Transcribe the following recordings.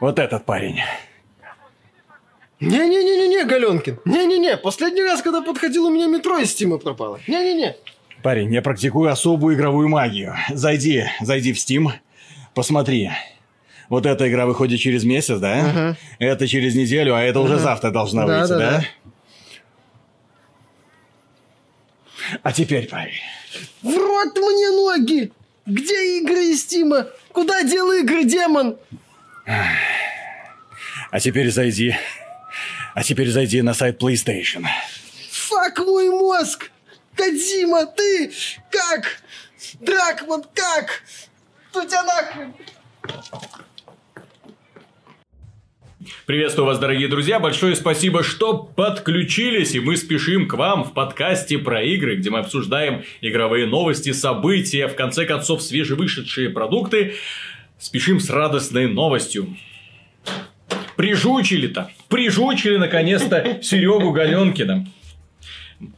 Вот этот парень. Не-не-не-не, Галенкин. Не-не-не, последний раз, когда подходил, у меня метро из Стима пропало. Не-не-не. Парень, я практикую особую игровую магию. Зайди, зайди в Steam, посмотри. Вот эта игра выходит через месяц, да? Ага. Это через неделю, а это уже Ага. завтра должна Да, выйти, да, да? да. А теперь, парень, В рот мне ноги! Где игры из Стима? Куда дел игры, демон? А теперь зайди, а теперь зайди на сайт PlayStation. Фак мой мозг! Кадзима, ты как? Дракман, как? Что тебя нахрен? Приветствую вас, дорогие друзья. Большое спасибо, что подключились. И мы спешим к вам в подкасте про игры, где мы обсуждаем игровые новости, события, в конце концов, свежевышедшие продукты. Спешим с радостной новостью. Прижучили-то. Прижучили, наконец-то, Серегу Галенкина.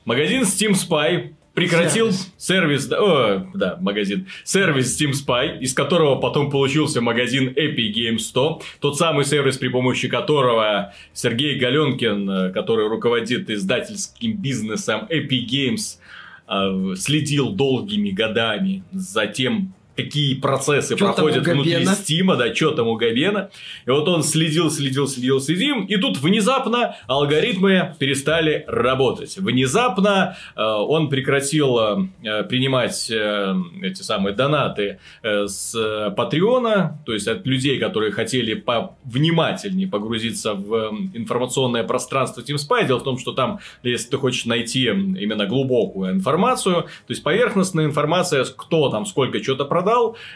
Магазин Steam Spy прекратил сервис, да, о, да, магазин, сервис Steam Spy, из которого потом получился магазин Epic Games 100, тот самый сервис, при помощи которого Сергей Галенкин, э, который руководит издательским бизнесом Epic Games, э, следил долгими годами за тем, какие процессы Чё проходят внутри? Стима, да, что там у Габена. И вот он следил, следил, следил, следил, и тут внезапно алгоритмы перестали работать. Внезапно э, он прекратил э, принимать э, эти самые донаты э, с э, Патреона, то есть от людей, которые хотели повнимательнее погрузиться в э, информационное пространство Team Spy. Дело в том, что там, если ты хочешь найти именно глубокую информацию, то есть поверхностная информация, кто там сколько что-то продал,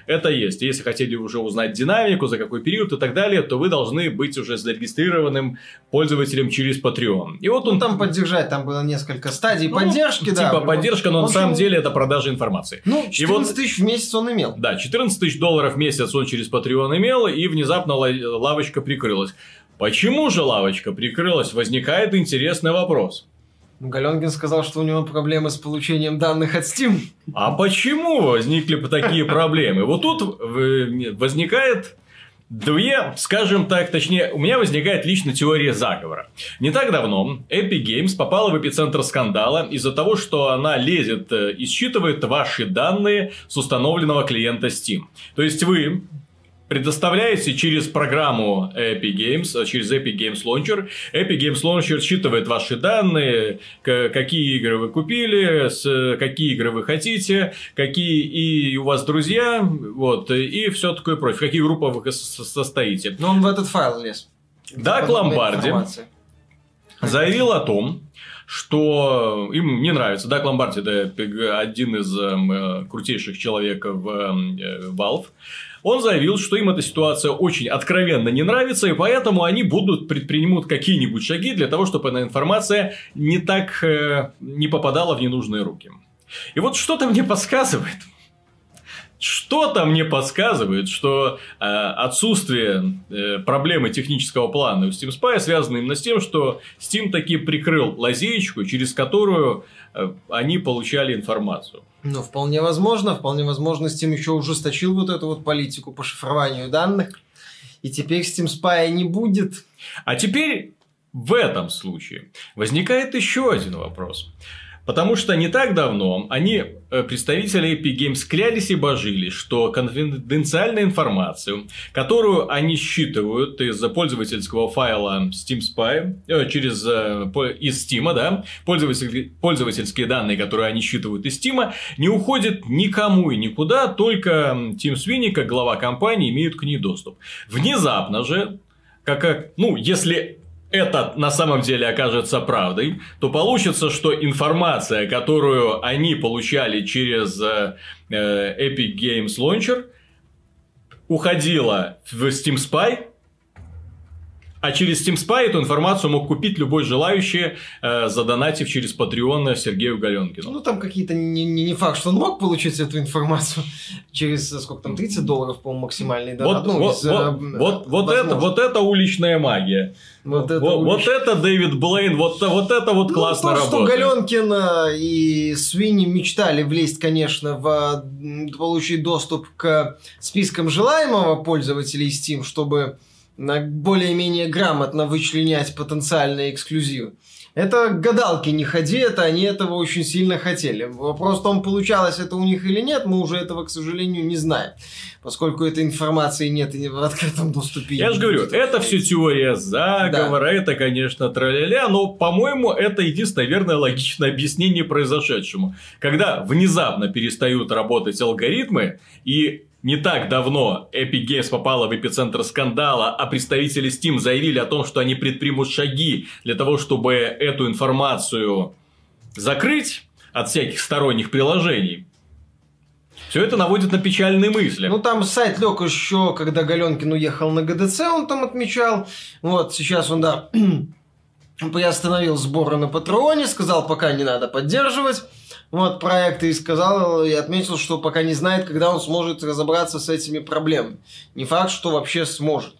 это есть. Если хотели уже узнать динамику, за какой период и так далее, то вы должны быть уже зарегистрированным пользователем через Patreon. И вот Ну, он там поддержать, там было несколько стадий ну, поддержки, да. Типа поддержка, но В на самом деле это продажа информации. Ну, И 14 вот- тысяч в месяц он имел. Да, 14 тысяч долларов в месяц он через Patreon имел, и внезапно ла- лавочка прикрылась. Почему же лавочка прикрылась? Возникает интересный вопрос. Галенкин сказал, что у него проблемы с получением данных от Steam. А почему возникли такие проблемы? Вот тут возникает две, скажем так, точнее, у меня возникает лично теория заговора. Не так давно Epic Games попала в эпицентр скандала из-за того, что она лезет э, и считывает ваши данные с установленного клиента Steam. То есть вы предоставляете через программу Epic Games, э, через Epic Games Launcher. Epic Games Launcher считывает ваши данные, какие игры вы купили, с, какие игры вы хотите, какие и у вас друзья, вот, и все такое прочее, в каких группах вы со- состоите. Но он в этот файл лез. Дак Ломбарди заявил о том, что им не нравится. Дак Ломбарди это один из эм, э, крутейших человек в эм, э, Valve. Он заявил, что им эта ситуация очень откровенно не нравится, и поэтому они будут предпринимут какие-нибудь шаги для того, чтобы эта информация не так э, не попадала в ненужные руки. И вот что-то мне подсказывает, что-то мне подсказывает, что э, отсутствие э, проблемы технического плана у Steam Spy связано именно с тем, что Steam таки прикрыл лазеечку, через которую э, они получали информацию. Ну, вполне возможно. Вполне возможно, Steam еще ужесточил вот эту вот политику по шифрованию данных. И теперь Steam Spy не будет. А теперь в этом случае возникает еще один вопрос. Потому что не так давно они, э, представители Epic Games, клялись и божились, что конфиденциальную информацию, которую они считывают из пользовательского файла Steam Spy, э, через, э, из Steam, да, пользователь- пользовательские данные, которые они считывают из Steam, не уходят никому и никуда, только Тим Свинни, как глава компании, имеют к ней доступ. Внезапно же, как, как ну, если это на самом деле окажется правдой, то получится, что информация, которую они получали через э, э, Epic Games Launcher, уходила в Steam Spy, а через Steam Spy эту информацию мог купить любой желающий, э, задонатив через Patreon Сергею Галенкину. Ну, там какие-то не, не, не факт, что он мог получить эту информацию через, э, сколько там, 30 долларов, по-моему, максимальный Вот, донат. Ну, вот, из, э, вот, вот, вот это, вот это уличная магия. Вот это вот, вот улич- это Дэвид Блейн, вот, вот это вот Ну, классно то, работает. что Галенкин э, и Свинни мечтали влезть, конечно, в получить доступ к спискам желаемого пользователей Steam, чтобы более-менее грамотно вычленять потенциальные эксклюзивы. Это гадалки не ходи, это они этого очень сильно хотели. Вопрос в том, получалось это у них или нет, мы уже этого, к сожалению, не знаем. Поскольку этой информации нет и в открытом доступе. Я же говорю, это все теория заговора, да. это, конечно, траля но, по-моему, это единственное верное логичное объяснение произошедшему. Когда внезапно перестают работать алгоритмы, и не так давно Epic Games попала в эпицентр скандала, а представители Steam заявили о том, что они предпримут шаги для того, чтобы эту информацию закрыть от всяких сторонних приложений. Все это наводит на печальные мысли. Ну, там сайт лег еще, когда Галенкин уехал на ГДЦ, он там отмечал. Вот, сейчас он, да, приостановил сборы на Патреоне, сказал, пока не надо поддерживать вот проект и сказал, и отметил, что пока не знает, когда он сможет разобраться с этими проблемами. Не факт, что вообще сможет.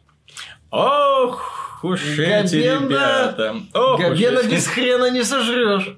Ох, уж эти ребята. Ох, Габена без хрена не сожрешь.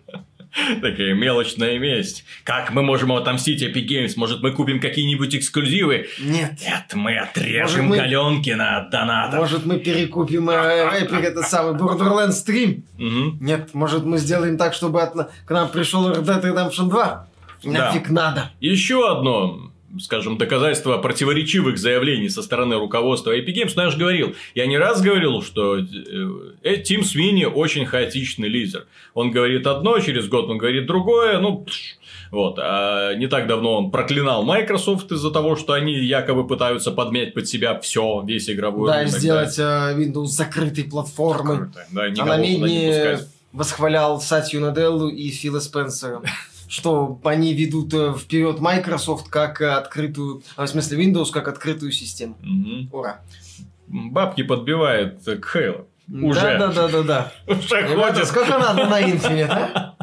Такая мелочная месть. Как мы можем отомстить Epic Games? Может, мы купим какие-нибудь эксклюзивы? Нет. Нет, мы отрежем мы... Галенкина от донатов. Может, мы перекупим э, Epic, это самый Borderlands 3? Угу. Нет, может, мы сделаем так, чтобы от... к нам пришел Red Dead Redemption 2? Нафиг да. надо. Еще одно скажем, доказательства противоречивых заявлений со стороны руководства Epic Games. Но я же говорил, я не раз говорил, что э, Тим Свини очень хаотичный лидер. Он говорит одно, через год он говорит другое, ну, пш, вот. А не так давно он проклинал Microsoft из-за того, что они якобы пытаются подмять под себя все, весь игровой Да, сделать э, Windows закрытой платформой. Да, а на медне восхвалял Сатью Наделлу и Фила Спенсера что они ведут э, вперед Microsoft как открытую, а, в смысле Windows как открытую систему. Угу. Ура. Бабки подбивает к Halo. Уже. Да, да, да, да, да. Уже Ребята, ходит. сколько надо на Infinite, а?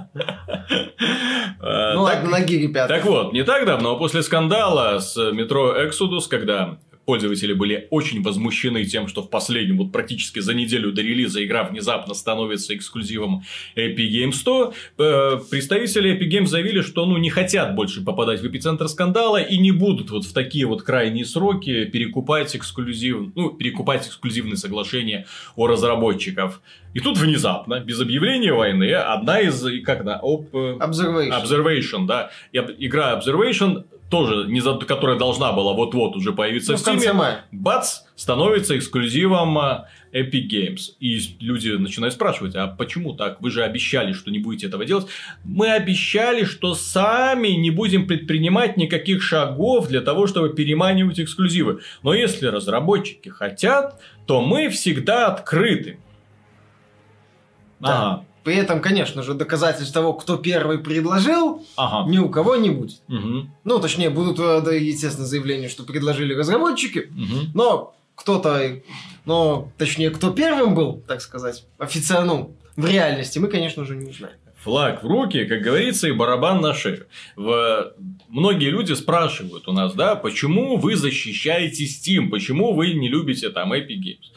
Ну ладно, на гиге Так вот, не так давно, после скандала с метро Exodus, когда пользователи были очень возмущены тем, что в последнем, вот практически за неделю до релиза игра внезапно становится эксклюзивом Epic Games 100. Э, представители Epic Games заявили, что ну, не хотят больше попадать в эпицентр скандала и не будут вот в такие вот крайние сроки перекупать эксклюзив, ну, перекупать эксклюзивные соглашения о разработчиков. И тут внезапно, без объявления войны, одна из, как она, оп, э, Observation. Observation, да, игра Observation тоже, не за, которая должна была вот-вот уже появиться ну, в Steam, бац, становится эксклюзивом а, Epic Games. И люди начинают спрашивать, а почему так? Вы же обещали, что не будете этого делать. Мы обещали, что сами не будем предпринимать никаких шагов для того, чтобы переманивать эксклюзивы. Но если разработчики хотят, то мы всегда открыты. Да. Ага. При этом, конечно же, доказательств того, кто первый предложил, ага. ни у кого не будет. Угу. Ну, точнее, будут, э, естественно, заявления, что предложили разработчики, угу. но кто-то, но, точнее, кто первым был, так сказать, официально, в реальности, мы, конечно же, не узнаем. Флаг в руки, как говорится, и барабан на шею. В... Многие люди спрашивают у нас, да, почему вы защищаете Steam, почему вы не любите там Epic Games.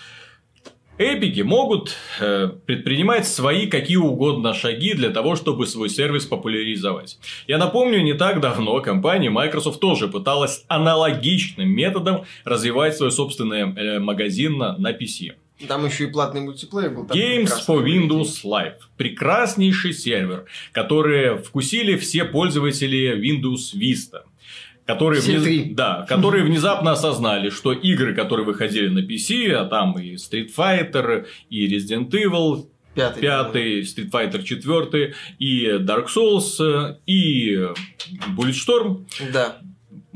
Эпики могут э, предпринимать свои какие угодно шаги для того, чтобы свой сервис популяризовать. Я напомню, не так давно компания Microsoft тоже пыталась аналогичным методом развивать свой собственный э, магазин на, на PC. Там еще и платный мультиплеер был. Games for Windows Live. Прекраснейший сервер, который вкусили все пользователи Windows Vista которые, вниз... да, которые внезапно осознали, что игры, которые выходили на PC, а там и Street Fighter, и Resident Evil, Пятый, Пятый Street Fighter 4 и Dark Souls, и Bulletstorm. Да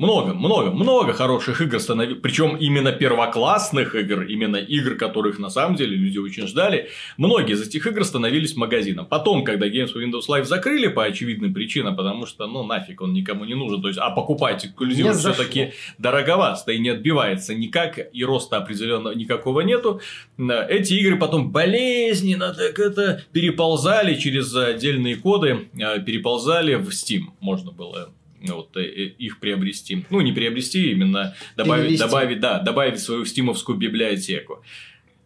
много, много, много хороших игр становилось. Причем именно первоклассных игр, именно игр, которых на самом деле люди очень ждали. Многие из этих игр становились магазином. Потом, когда Games for Windows Live закрыли по очевидным причинам, потому что, ну, нафиг он никому не нужен. То есть, а покупать эксклюзив все-таки дороговато и не отбивается никак, и роста определенного никакого нету. Эти игры потом болезненно так это переползали через отдельные коды, э, переползали в Steam. Можно было вот, э, э, их приобрести. Ну, не приобрести, именно добавить, добавить, да, добавить свою стимовскую библиотеку.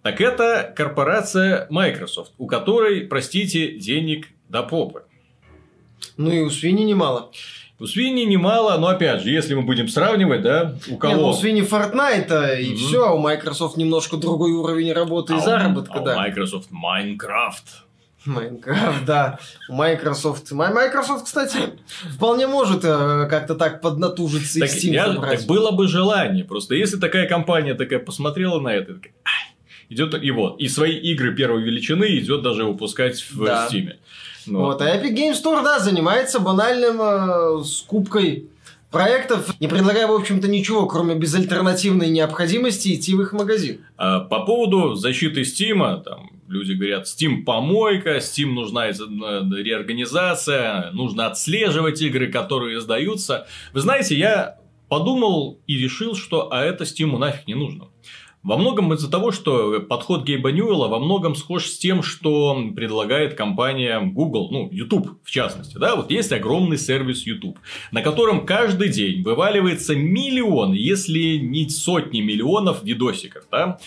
Так это корпорация Microsoft, у которой, простите, денег до попы. Ну и у свиньи немало. У свиньи немало, но опять же, если мы будем сравнивать, да, у кого... Не, ну, у свиньи Fortnite mm-hmm. и все, а у Microsoft немножко другой уровень работы а и заработка, у, да. А у Microsoft Minecraft. Майнкрафт, да. Microsoft. Microsoft, кстати, вполне может э, как-то так поднатужиться так, и Steam я, Так было бы желание. Просто если такая компания такая посмотрела на это, такая, идет и вот. И свои игры первой величины идет даже выпускать в да. Steam. Ну. Вот. А Epic Games Store, да, занимается банальным э, скупкой проектов, не предлагая, в общем-то, ничего, кроме безальтернативной необходимости идти в их магазин. А по поводу защиты Steam, там, люди говорят, Steam помойка, Steam нужна реорганизация, нужно отслеживать игры, которые издаются. Вы знаете, я подумал и решил, что а это Steam нафиг не нужно. Во многом из-за того, что подход Гейба Ньюэлла во многом схож с тем, что предлагает компания Google, ну, YouTube в частности. Да? Вот есть огромный сервис YouTube, на котором каждый день вываливается миллион, если не сотни миллионов видосиков. Да?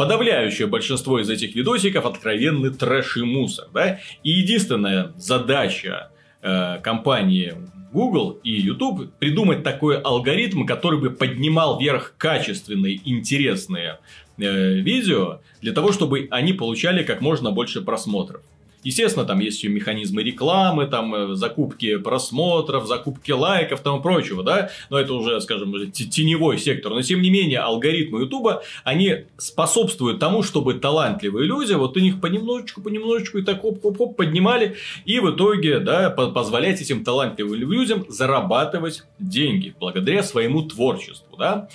Подавляющее большинство из этих видосиков откровенный трэш и мусор. Да? И единственная задача э, компании Google и YouTube придумать такой алгоритм, который бы поднимал вверх качественные, интересные э, видео, для того, чтобы они получали как можно больше просмотров. Естественно, там есть и механизмы рекламы, там э, закупки просмотров, закупки лайков, тому прочего, да, но это уже, скажем, теневой сектор. Но тем не менее, алгоритмы Ютуба, они способствуют тому, чтобы талантливые люди, вот у них понемножечку, понемножечку и так хоп-хоп-хоп поднимали, и в итоге, да, позволять этим талантливым людям зарабатывать деньги благодаря своему творчеству, да.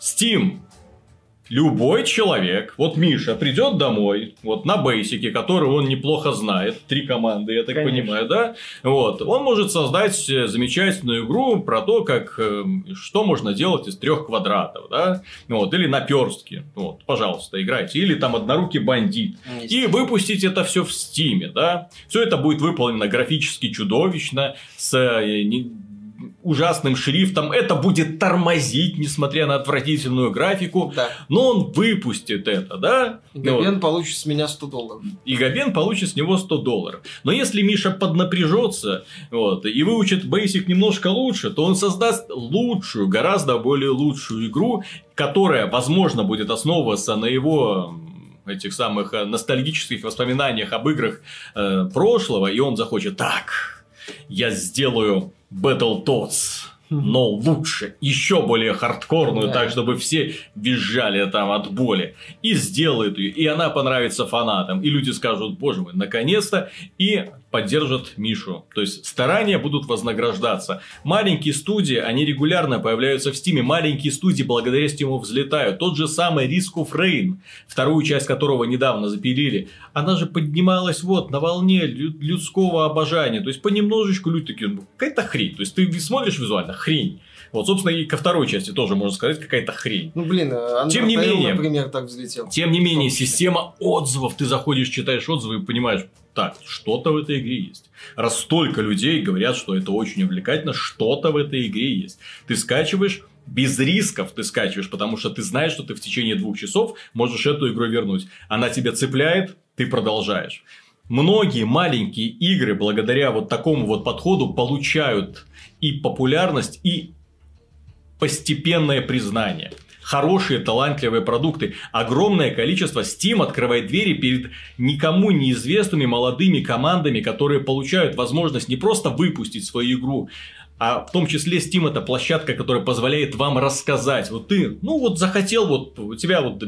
Steam любой человек, вот Миша придет домой, вот на бейсике, который он неплохо знает, три команды, я так Конечно. понимаю, да, вот, он может создать э, замечательную игру про то, как, э, что можно делать из трех квадратов, да, вот, или наперстки, вот, пожалуйста, играйте, или там однорукий бандит, и выпустить это все в стиме, да, все это будет выполнено графически чудовищно, с э, ужасным шрифтом, это будет тормозить, несмотря на отвратительную графику, да. но он выпустит это, да? И Габен вот. получит с меня 100 долларов. И Габен получит с него 100 долларов. Но если Миша поднапряжется вот, и выучит Basic немножко лучше, то он создаст лучшую, гораздо более лучшую игру, которая, возможно, будет основываться на его этих самых э, ностальгических воспоминаниях об играх э, прошлого, и он захочет так, я сделаю Battletoads но лучше, еще более хардкорную, да. так, чтобы все визжали там от боли. И сделают ее, и она понравится фанатам. И люди скажут, боже мой, наконец-то, и поддержат Мишу. То есть, старания будут вознаграждаться. Маленькие студии, они регулярно появляются в Стиме. Маленькие студии благодаря Стиму взлетают. Тот же самый Risk of Rain, вторую часть которого недавно запилили, она же поднималась вот на волне людского обожания. То есть, понемножечку люди такие, ну, какая-то хрень. То есть, ты смотришь визуально, хрень. Вот, собственно, и ко второй части тоже можно сказать, какая-то хрень. Ну, блин, Андер тем не менее, например, так взлетел. Тем не менее, система отзывов, ты заходишь, читаешь отзывы и понимаешь, так, что-то в этой игре есть. Раз столько людей говорят, что это очень увлекательно, что-то в этой игре есть. Ты скачиваешь, без рисков ты скачиваешь, потому что ты знаешь, что ты в течение двух часов можешь эту игру вернуть. Она тебя цепляет, ты продолжаешь. Многие маленькие игры благодаря вот такому вот подходу получают и популярность, и постепенное признание. Хорошие, талантливые продукты. Огромное количество Steam открывает двери перед никому неизвестными молодыми командами, которые получают возможность не просто выпустить свою игру, а в том числе Steam это площадка, которая позволяет вам рассказать. Вот ты, ну вот захотел, вот у тебя вот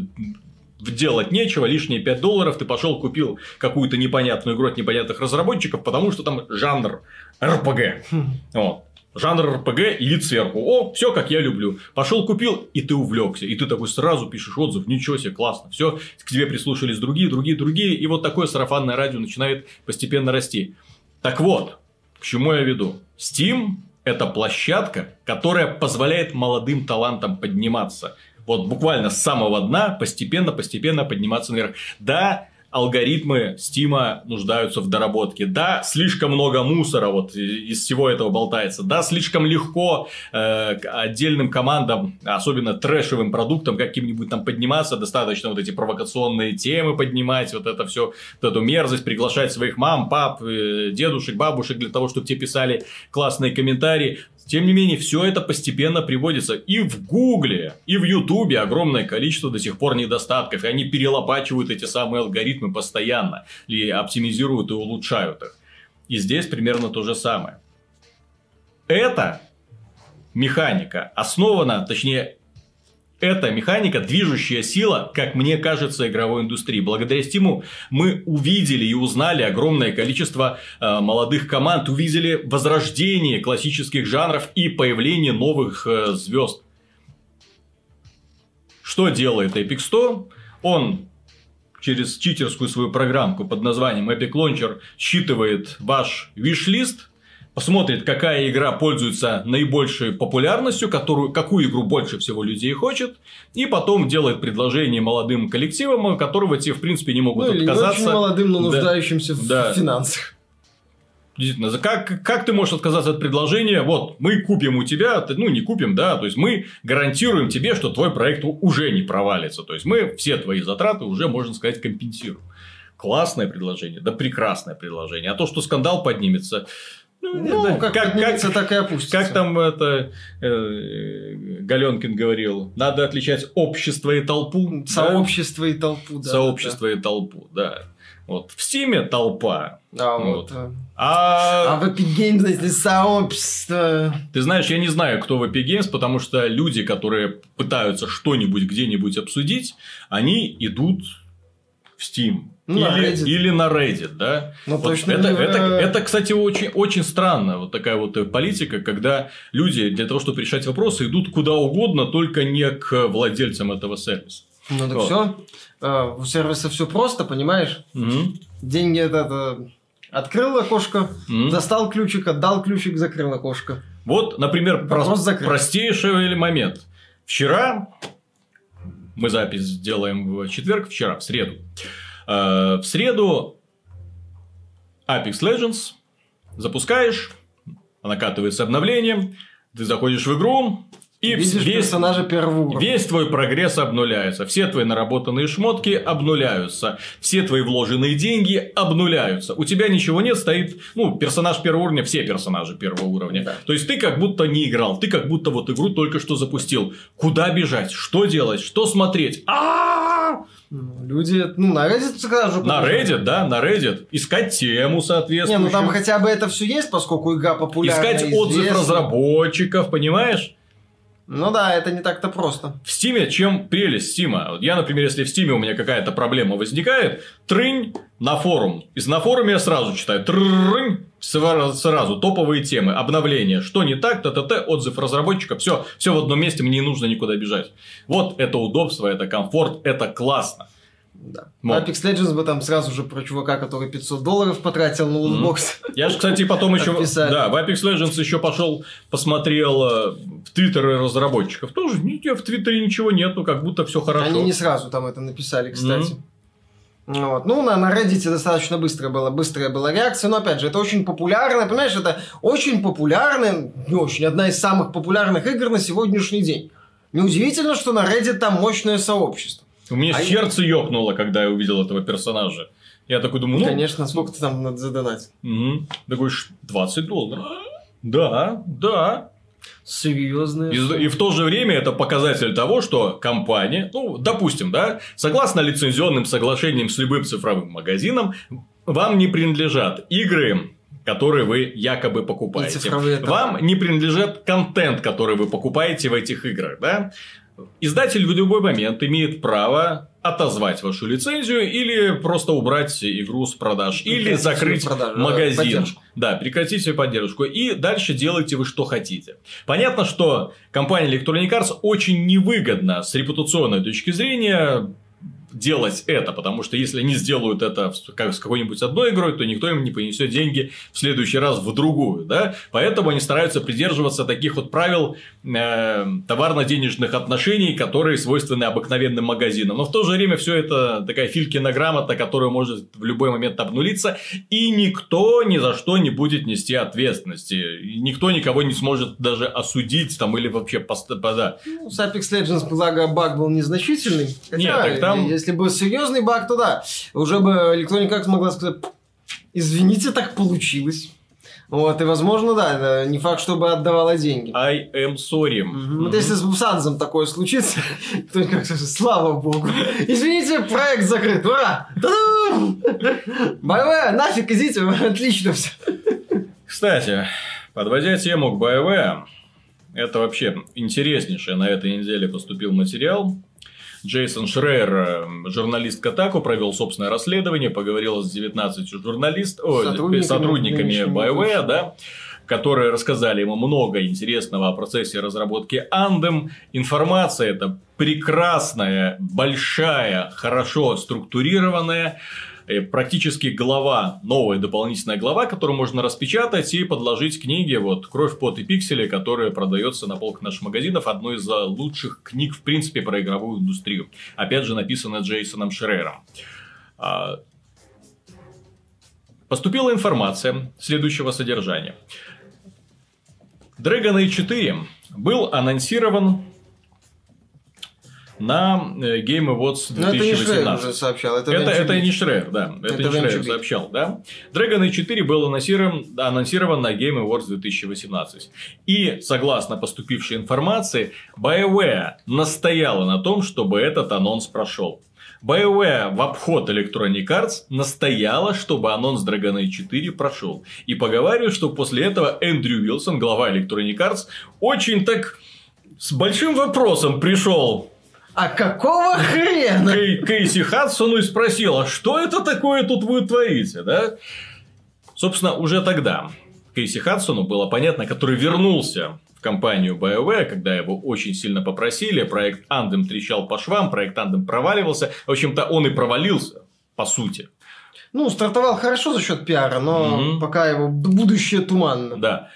делать нечего, лишние 5 долларов, ты пошел купил какую-то непонятную игру от непонятных разработчиков, потому что там жанр RPG. Хм. Вот жанр РПГ и вид сверху. О, все как я люблю. Пошел купил, и ты увлекся. И ты такой сразу пишешь отзыв. Ничего себе, классно. Все, к тебе прислушались другие, другие, другие. И вот такое сарафанное радио начинает постепенно расти. Так вот, к чему я веду? Steam это площадка, которая позволяет молодым талантам подниматься. Вот буквально с самого дна постепенно-постепенно подниматься наверх. Да, алгоритмы Стима нуждаются в доработке. Да, слишком много мусора вот из всего этого болтается. Да, слишком легко э, отдельным командам, особенно трэшевым продуктам, каким-нибудь там подниматься, достаточно вот эти провокационные темы поднимать, вот это все, вот эту мерзость, приглашать своих мам, пап, э, дедушек, бабушек для того, чтобы те писали классные комментарии. Тем не менее, все это постепенно приводится и в Гугле, и в Ютубе огромное количество до сих пор недостатков, и они перелопачивают эти самые алгоритмы постоянно, и оптимизируют и улучшают их. И здесь примерно то же самое. Эта механика основана, точнее, эта механика, движущая сила, как мне кажется, игровой индустрии. Благодаря Стиму мы увидели и узнали огромное количество э, молодых команд, увидели возрождение классических жанров и появление новых э, звезд. Что делает Epic 100? Он через читерскую свою программку под названием Epic Launcher считывает ваш виш-лист – посмотрит, какая игра пользуется наибольшей популярностью, которую, какую игру больше всего людей хочет, и потом делает предложение молодым коллективам, которого те, в принципе, не могут ну, отказаться. Или очень молодым, но нуждающимся да. в финансах. Действительно, как, как ты можешь отказаться от предложения? Вот, мы купим у тебя, ну, не купим, да, то есть мы гарантируем тебе, что твой проект уже не провалится. То есть мы все твои затраты уже, можно сказать, компенсируем. Классное предложение, да прекрасное предложение. А то, что скандал поднимется, ну, ну как, как, как, так и опустится. Как там это э, Галенкин говорил, надо отличать общество и толпу. Сообщество да? и толпу, да. Сообщество да. и толпу, да. Вот в Стиме толпа. А, вот. вот. А... а в Epic Games, если сообщество... Ты знаешь, я не знаю, кто в Epic Games, потому что люди, которые пытаются что-нибудь где-нибудь обсудить, они идут в Steam. Ну, или, на Reddit. или на Reddit, да. Ну, вот точно это, это, это, кстати, очень, очень странно, вот такая вот э, политика, когда люди для того, чтобы решать вопросы, идут куда угодно, только не к владельцам этого сервиса. Ну так вот. все. А, у сервиса все просто, понимаешь? Угу. Деньги это, это открыл окошко, угу. достал ключик, отдал ключик, закрыл окошко. Вот, например, про- простейший момент. Вчера мы запись делаем в четверг, вчера, в среду. Э, в среду Apex Legends запускаешь, накатывается обновление, ты заходишь в игру, и Видишь весь, персонажа первого уровня. Весь твой прогресс обнуляется. Все твои наработанные шмотки обнуляются. Все твои вложенные деньги обнуляются. У тебя ничего нет, стоит, ну, персонаж первого уровня, все персонажи первого уровня. Да. То есть, ты как будто не играл. Ты как будто вот игру только что запустил. Куда бежать? Что делать? Что смотреть? А, люди, ну, на Reddit скажу. На Reddit, да, на Reddit. Искать тему, соответственно. Не, ну там хотя бы это все есть, поскольку игра популярна. Искать отзыв разработчиков, понимаешь? Ну да, это не так-то просто. В Стиме чем прелесть Стима? Я, например, если в Стиме у меня какая-то проблема возникает, трынь на форум. И на форуме я сразу читаю. Трынь, сразу топовые темы, обновления. Что не так, т-т-т, отзыв разработчика. Все, все в одном месте, мне не нужно никуда бежать. Вот это удобство, это комфорт, это классно. Да. Вот. Apex Legends бы там сразу же про чувака, который 500 долларов потратил на лутбокс. Я же, кстати, потом еще... Да, в Apex Legends еще пошел, посмотрел э, в твиттеры разработчиков. Тоже в твиттере ничего нету, как будто все хорошо. Они не сразу там это написали, кстати. Вот. Ну, на, на Reddit достаточно быстро было, быстрая была реакция, но опять же, это очень популярно, понимаешь, это очень популярная, не очень, одна из самых популярных игр на сегодняшний день. Неудивительно, что на Reddit там мощное сообщество. У меня а сердце я... ёкнуло, когда я увидел этого персонажа. Я такой думаю, ну... Конечно, сколько ты там надо задонать? Угу. Такой, 20 долларов. Да, да. Серьезно. И, и в то же время это показатель того, что компания, ну, допустим, да, согласно лицензионным соглашениям с любым цифровым магазином, вам не принадлежат игры, которые вы якобы покупаете. Вам не принадлежит контент, который вы покупаете в этих играх, да? Издатель в любой момент имеет право отозвать вашу лицензию или просто убрать игру с продаж, или закрыть продажу, магазин. Поддержку. Да, прекратите поддержку. И дальше делайте вы что хотите. Понятно, что компания Electronic Arts очень невыгодна с репутационной точки зрения делать это, потому что если они сделают это с какой-нибудь одной игрой, то никто им не понесет деньги в следующий раз в другую, да, поэтому они стараются придерживаться таких вот правил э, товарно-денежных отношений, которые свойственны обыкновенным магазинам, но в то же время все это такая филькина грамота, которая может в любой момент обнулиться, и никто ни за что не будет нести ответственности, никто никого не сможет даже осудить там или вообще пост... да. Ну, Apex Legends, благо, баг был незначительный. Хотя, Нет, так там... Если бы серьезный баг, то да. Уже бы Electronic Arts могла сказать, извините, так получилось. Вот, и возможно, да, не факт, чтобы отдавала деньги. I am sorry. Угу. Mm-hmm. Вот если с Санзом такое случится, то как скажет, слава богу. Извините, проект закрыт, ура! Боевая, нафиг идите, отлично все. Кстати, подводя тему к боевая, это вообще интереснейший на этой неделе поступил материал. Джейсон Шрейер, э, журналист Катаку, провел собственное расследование, поговорил с 19 журналист... сотрудниками, сотрудниками BioWare, да, которые рассказали ему много интересного о процессе разработки Андем. Информация эта прекрасная, большая, хорошо структурированная. Э, практически глава, новая дополнительная глава, которую можно распечатать и подложить книге, вот, «Кровь, пот и пиксели», которая продается на полках наших магазинов, одной из лучших книг, в принципе, про игровую индустрию. Опять же, написано Джейсоном Шрером. А, поступила информация следующего содержания. Dragon Age 4 был анонсирован на э, Game Awards 2018. Но это не Шрейер уже сообщал. Это, это, это не Шрейер, да. Это, это не Шрейер сообщал, да. Dragon Age 4 был анонсирован, анонсирован на Game Awards 2018. И, согласно поступившей информации, BioWare настояла на том, чтобы этот анонс прошел. BioWare в обход Electronic Arts настояла, чтобы анонс Dragon Age 4 прошел. И поговариваю, что после этого Эндрю Уилсон, глава Electronic Arts, очень так с большим вопросом пришел а какого хрена? Кей, Кейси Хадсону и спросила, что это такое тут вы творите, да? Собственно, уже тогда Кейси Хадсону было понятно, который вернулся в компанию BioWare, когда его очень сильно попросили, проект Андем трещал по швам, проект Андем проваливался. В общем-то, он и провалился, по сути. Ну, стартовал хорошо за счет пиара, но mm-hmm. пока его будущее туманно. Да.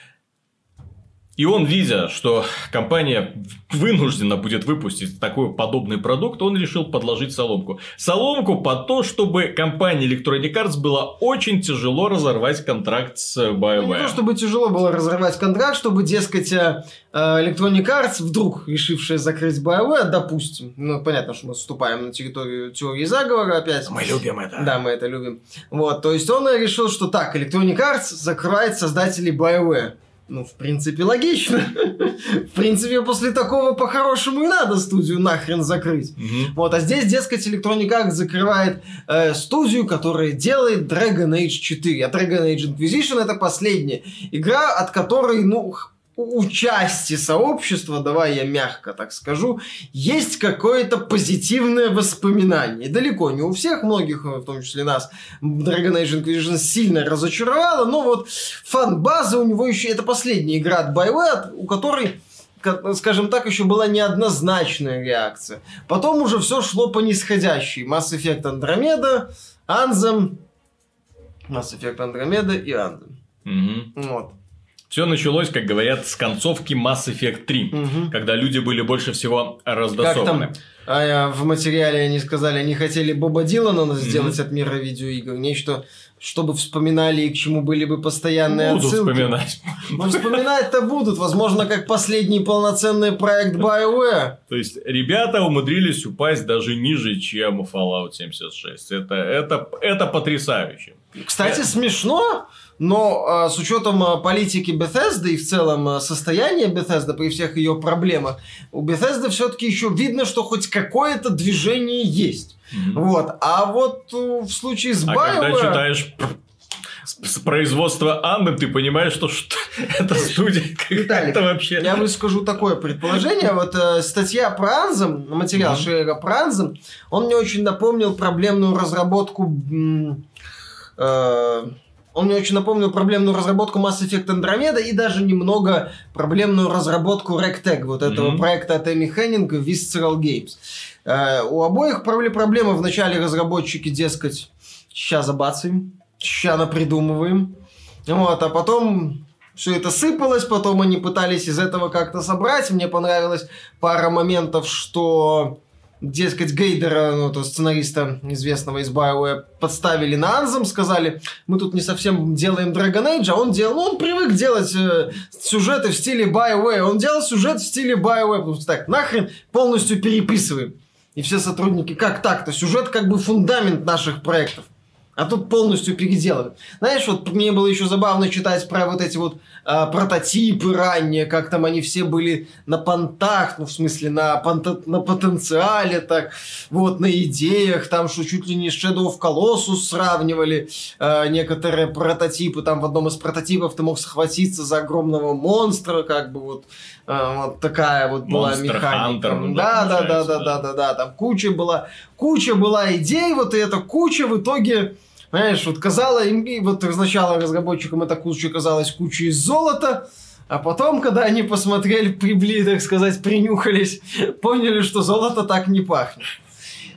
И он, видя, что компания вынуждена будет выпустить такой подобный продукт, он решил подложить соломку. Соломку по то, чтобы компании Electronic Arts было очень тяжело разорвать контракт с BioWare. Не то, чтобы тяжело было разорвать контракт, чтобы, дескать, э, э, Electronic Arts, вдруг решившая закрыть BioWare, допустим, ну, понятно, что мы вступаем на территорию теории заговора опять. Мы любим это. Да, мы это любим. Вот, то есть он решил, что так, Electronic Arts закрывает создателей BioWare. Ну, в принципе, логично. в принципе, после такого по-хорошему и надо студию нахрен закрыть. Вот, а здесь, дескать, Electronic Arts закрывает э, студию, которая делает Dragon Age 4. А Dragon Age Inquisition это последняя игра, от которой, ну, у части сообщества, давай я мягко так скажу, есть какое-то позитивное воспоминание. далеко не у всех, многих, в том числе нас, Dragon Age Inquisition сильно разочаровала, но вот фан-база у него еще... Это последняя игра от BioWare, у которой скажем так, еще была неоднозначная реакция. Потом уже все шло по нисходящей. Mass Effect Andromeda, Anthem, Mass Effect Andromeda и Anthem. Угу. Вот. Все началось, как говорят, с концовки Mass Effect 3, угу. когда люди были больше всего раздосованы. Как там? А в материале они сказали, они хотели Боба Дилана сделать mm от мира видеоигр, нечто, чтобы вспоминали и к чему были бы постоянные будут отсылки. вспоминать. Ну, вспоминать-то будут, возможно, как последний полноценный проект BioWare. То есть, ребята умудрились упасть даже ниже, чем Fallout 76. Это, это, это потрясающе. Кстати, смешно, но э, с учетом э, политики Bethesda и в целом э, состояния Bethesda при всех ее проблемах, у Bethesda все-таки еще видно, что хоть какое-то движение есть. Mm-hmm. Вот. А вот э, в случае с а BioWare... когда читаешь с производства Анны, ты понимаешь, что, что это студия какая-то вообще. Я выскажу такое предположение. Вот э, статья про Анзем, материал mm-hmm. Шейра про Анзем, он мне очень напомнил проблемную разработку э, Он мне очень напомнил проблемную разработку Mass Effect Andromeda и даже немного проблемную разработку Rectag, вот этого mm-hmm. проекта от Эми Хеннинг Visceral Games. Э, у обоих проблемы. В начале разработчики, дескать, ща забацаем, ща напридумываем. Вот, а потом все это сыпалось, потом они пытались из этого как-то собрать. Мне понравилась пара моментов, что дескать, Гейдера, ну, то сценариста известного из BioWare, подставили на Анзам, сказали, мы тут не совсем делаем Dragon Age, а он делал, ну, он привык делать э, сюжеты в стиле BioWare, он делал сюжет в стиле BioWare, потому что так, нахрен полностью переписываем. И все сотрудники, как так-то? Сюжет как бы фундамент наших проектов. А тут полностью переделали. Знаешь, вот мне было еще забавно читать про вот эти вот э, прототипы ранние, как там они все были на понтах, ну, в смысле, на, понта- на потенциале, так, вот, на идеях, там, что чуть ли не Shadow of Colossus сравнивали э, некоторые прототипы, там в одном из прототипов ты мог схватиться за огромного монстра, как бы вот, э, вот такая вот была Monster механика. Hunter, да, да, да, да, да, да, да, там куча была, куча была идей, вот и эта куча в итоге знаешь, вот казалось, им, вот сначала разработчикам эта куча казалась кучей золота, а потом, когда они посмотрели, прибли, так сказать, принюхались, поняли, что золото так не пахнет.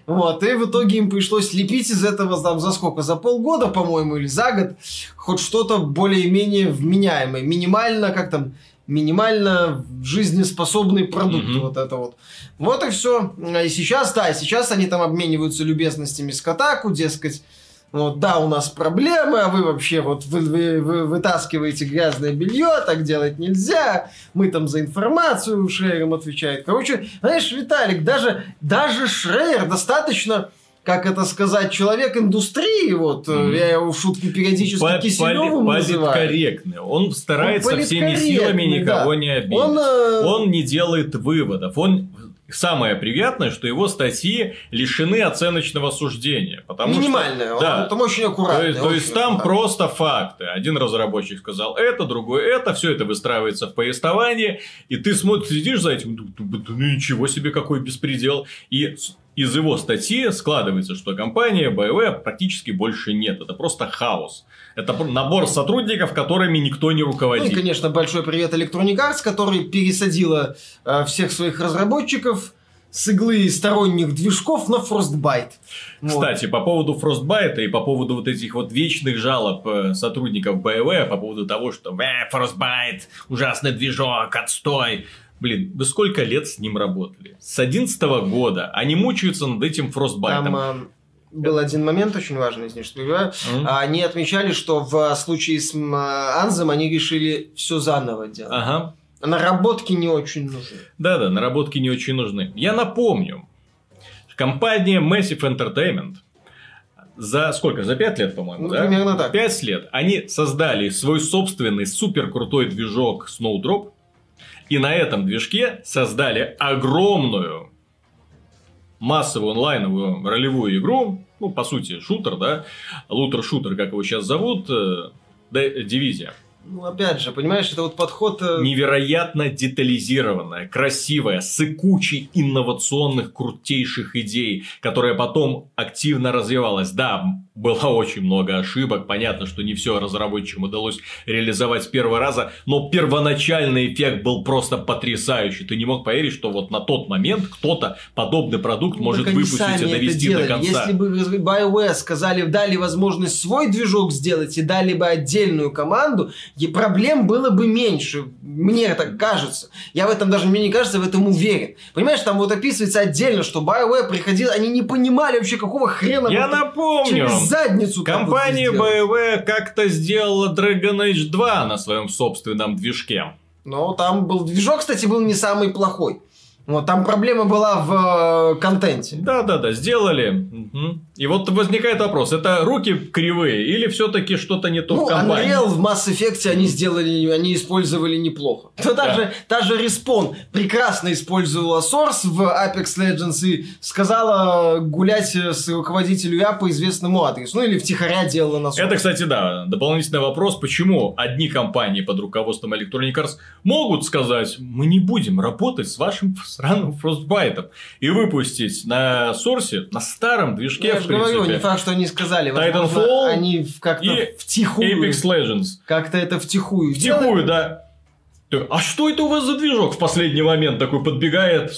Вот, и в итоге им пришлось лепить из этого там за сколько? За полгода, по-моему, или за год хоть что-то более-менее вменяемое. Минимально, как там, минимально жизнеспособный продукт. Mm-hmm. Вот это вот. Вот и все. И сейчас, да, сейчас они там обмениваются любезностями с Катаку, дескать, вот, да, у нас проблемы, а вы вообще вот вы, вы, вы вытаскиваете грязное белье, так делать нельзя, мы там за информацию Шрейером отвечает. Короче, знаешь, Виталик, даже, даже Шрейер достаточно как это сказать, человек индустрии, вот, mm. я его в шутку периодически по, Киселевым поли, называю. Политкорректный. Он старается он всеми силами никого да. не обидеть. Он, э... он не делает выводов. Он Самое приятное, что его статьи лишены оценочного суждения. Потому Минимальное, что, да, там очень аккуратно. То есть, то есть там просто факты. Один разработчик сказал это, другой это, все это выстраивается в повествовании, и ты смотришь, следишь за этим, ну ничего себе, какой беспредел. И из его статьи складывается, что компания BioWare практически больше нет. Это просто хаос. Это набор сотрудников, которыми никто не руководит. Ну и, конечно, большой привет Electronic Arts, который пересадила э, всех своих разработчиков с иглы сторонних движков на Frostbite. Кстати, вот. по поводу Frostbite и по поводу вот этих вот вечных жалоб э, сотрудников BioWare по поводу того, что э, Frostbite, ужасный движок, отстой. Блин, вы сколько лет с ним работали? С 11 года. Они мучаются над этим Frostbite. Там, э, был один момент очень важный, извините, что перебиваю. Mm-hmm. Они отмечали, что в случае с Анзом они решили все заново делать. Ага. Наработки не очень нужны. Да-да, наработки не очень нужны. Я напомню, компания Massive Entertainment за сколько? За 5 лет, по-моему, ну, да? Примерно так. 5 лет. Они создали свой собственный супер крутой движок Snowdrop. И на этом движке создали огромную массовую онлайновую ролевую игру, ну, по сути, шутер, да, лутер-шутер, как его сейчас зовут, э, дивизия. Ну, опять же, понимаешь, это вот подход... Э, Невероятно детализированная, красивая, с кучей инновационных, крутейших идей, которая потом активно развивалась. Да, было очень много ошибок, понятно, что не все разработчикам удалось реализовать с первого раза, но первоначальный эффект был просто потрясающий. Ты не мог поверить, что вот на тот момент кто-то подобный продукт ну, может выпустить и довести до конца. Если бы BioWare сказали, дали возможность свой движок сделать и дали бы отдельную команду, и проблем было бы меньше. Мне так кажется. Я в этом даже, мне не кажется, в этом уверен. Понимаешь, там вот описывается отдельно, что BioWare приходил, они не понимали вообще, какого хрена... Я напомню. Через задницу Компания BioWare как-то сделала Dragon Age 2 на своем собственном движке. Ну, там был... Движок, кстати, был не самый плохой. Вот там проблема была в э, контенте. Да, да, да, сделали. Угу. И вот возникает вопрос: это руки кривые или все-таки что-то не то ну, в компании? Unreal в Mass Effect они сделали, они использовали неплохо. Да. Даже, даже Respawn прекрасно использовала Source в Apex Legends и сказала гулять с руководителю Я по известному адресу. Ну или втихаря делала на Source. Это, кстати, да, дополнительный вопрос, почему одни компании под руководством Electronic Arts могут сказать, мы не будем работать с вашим сраным Frostbite и выпустить на сорсе, на старом движке, Я в. Говорю, не факт, что они сказали. Titanfall они как-то втихую. Apex Legends. Как-то это втихую. Втихую, да. А что это у вас за движок в последний момент такой подбегает,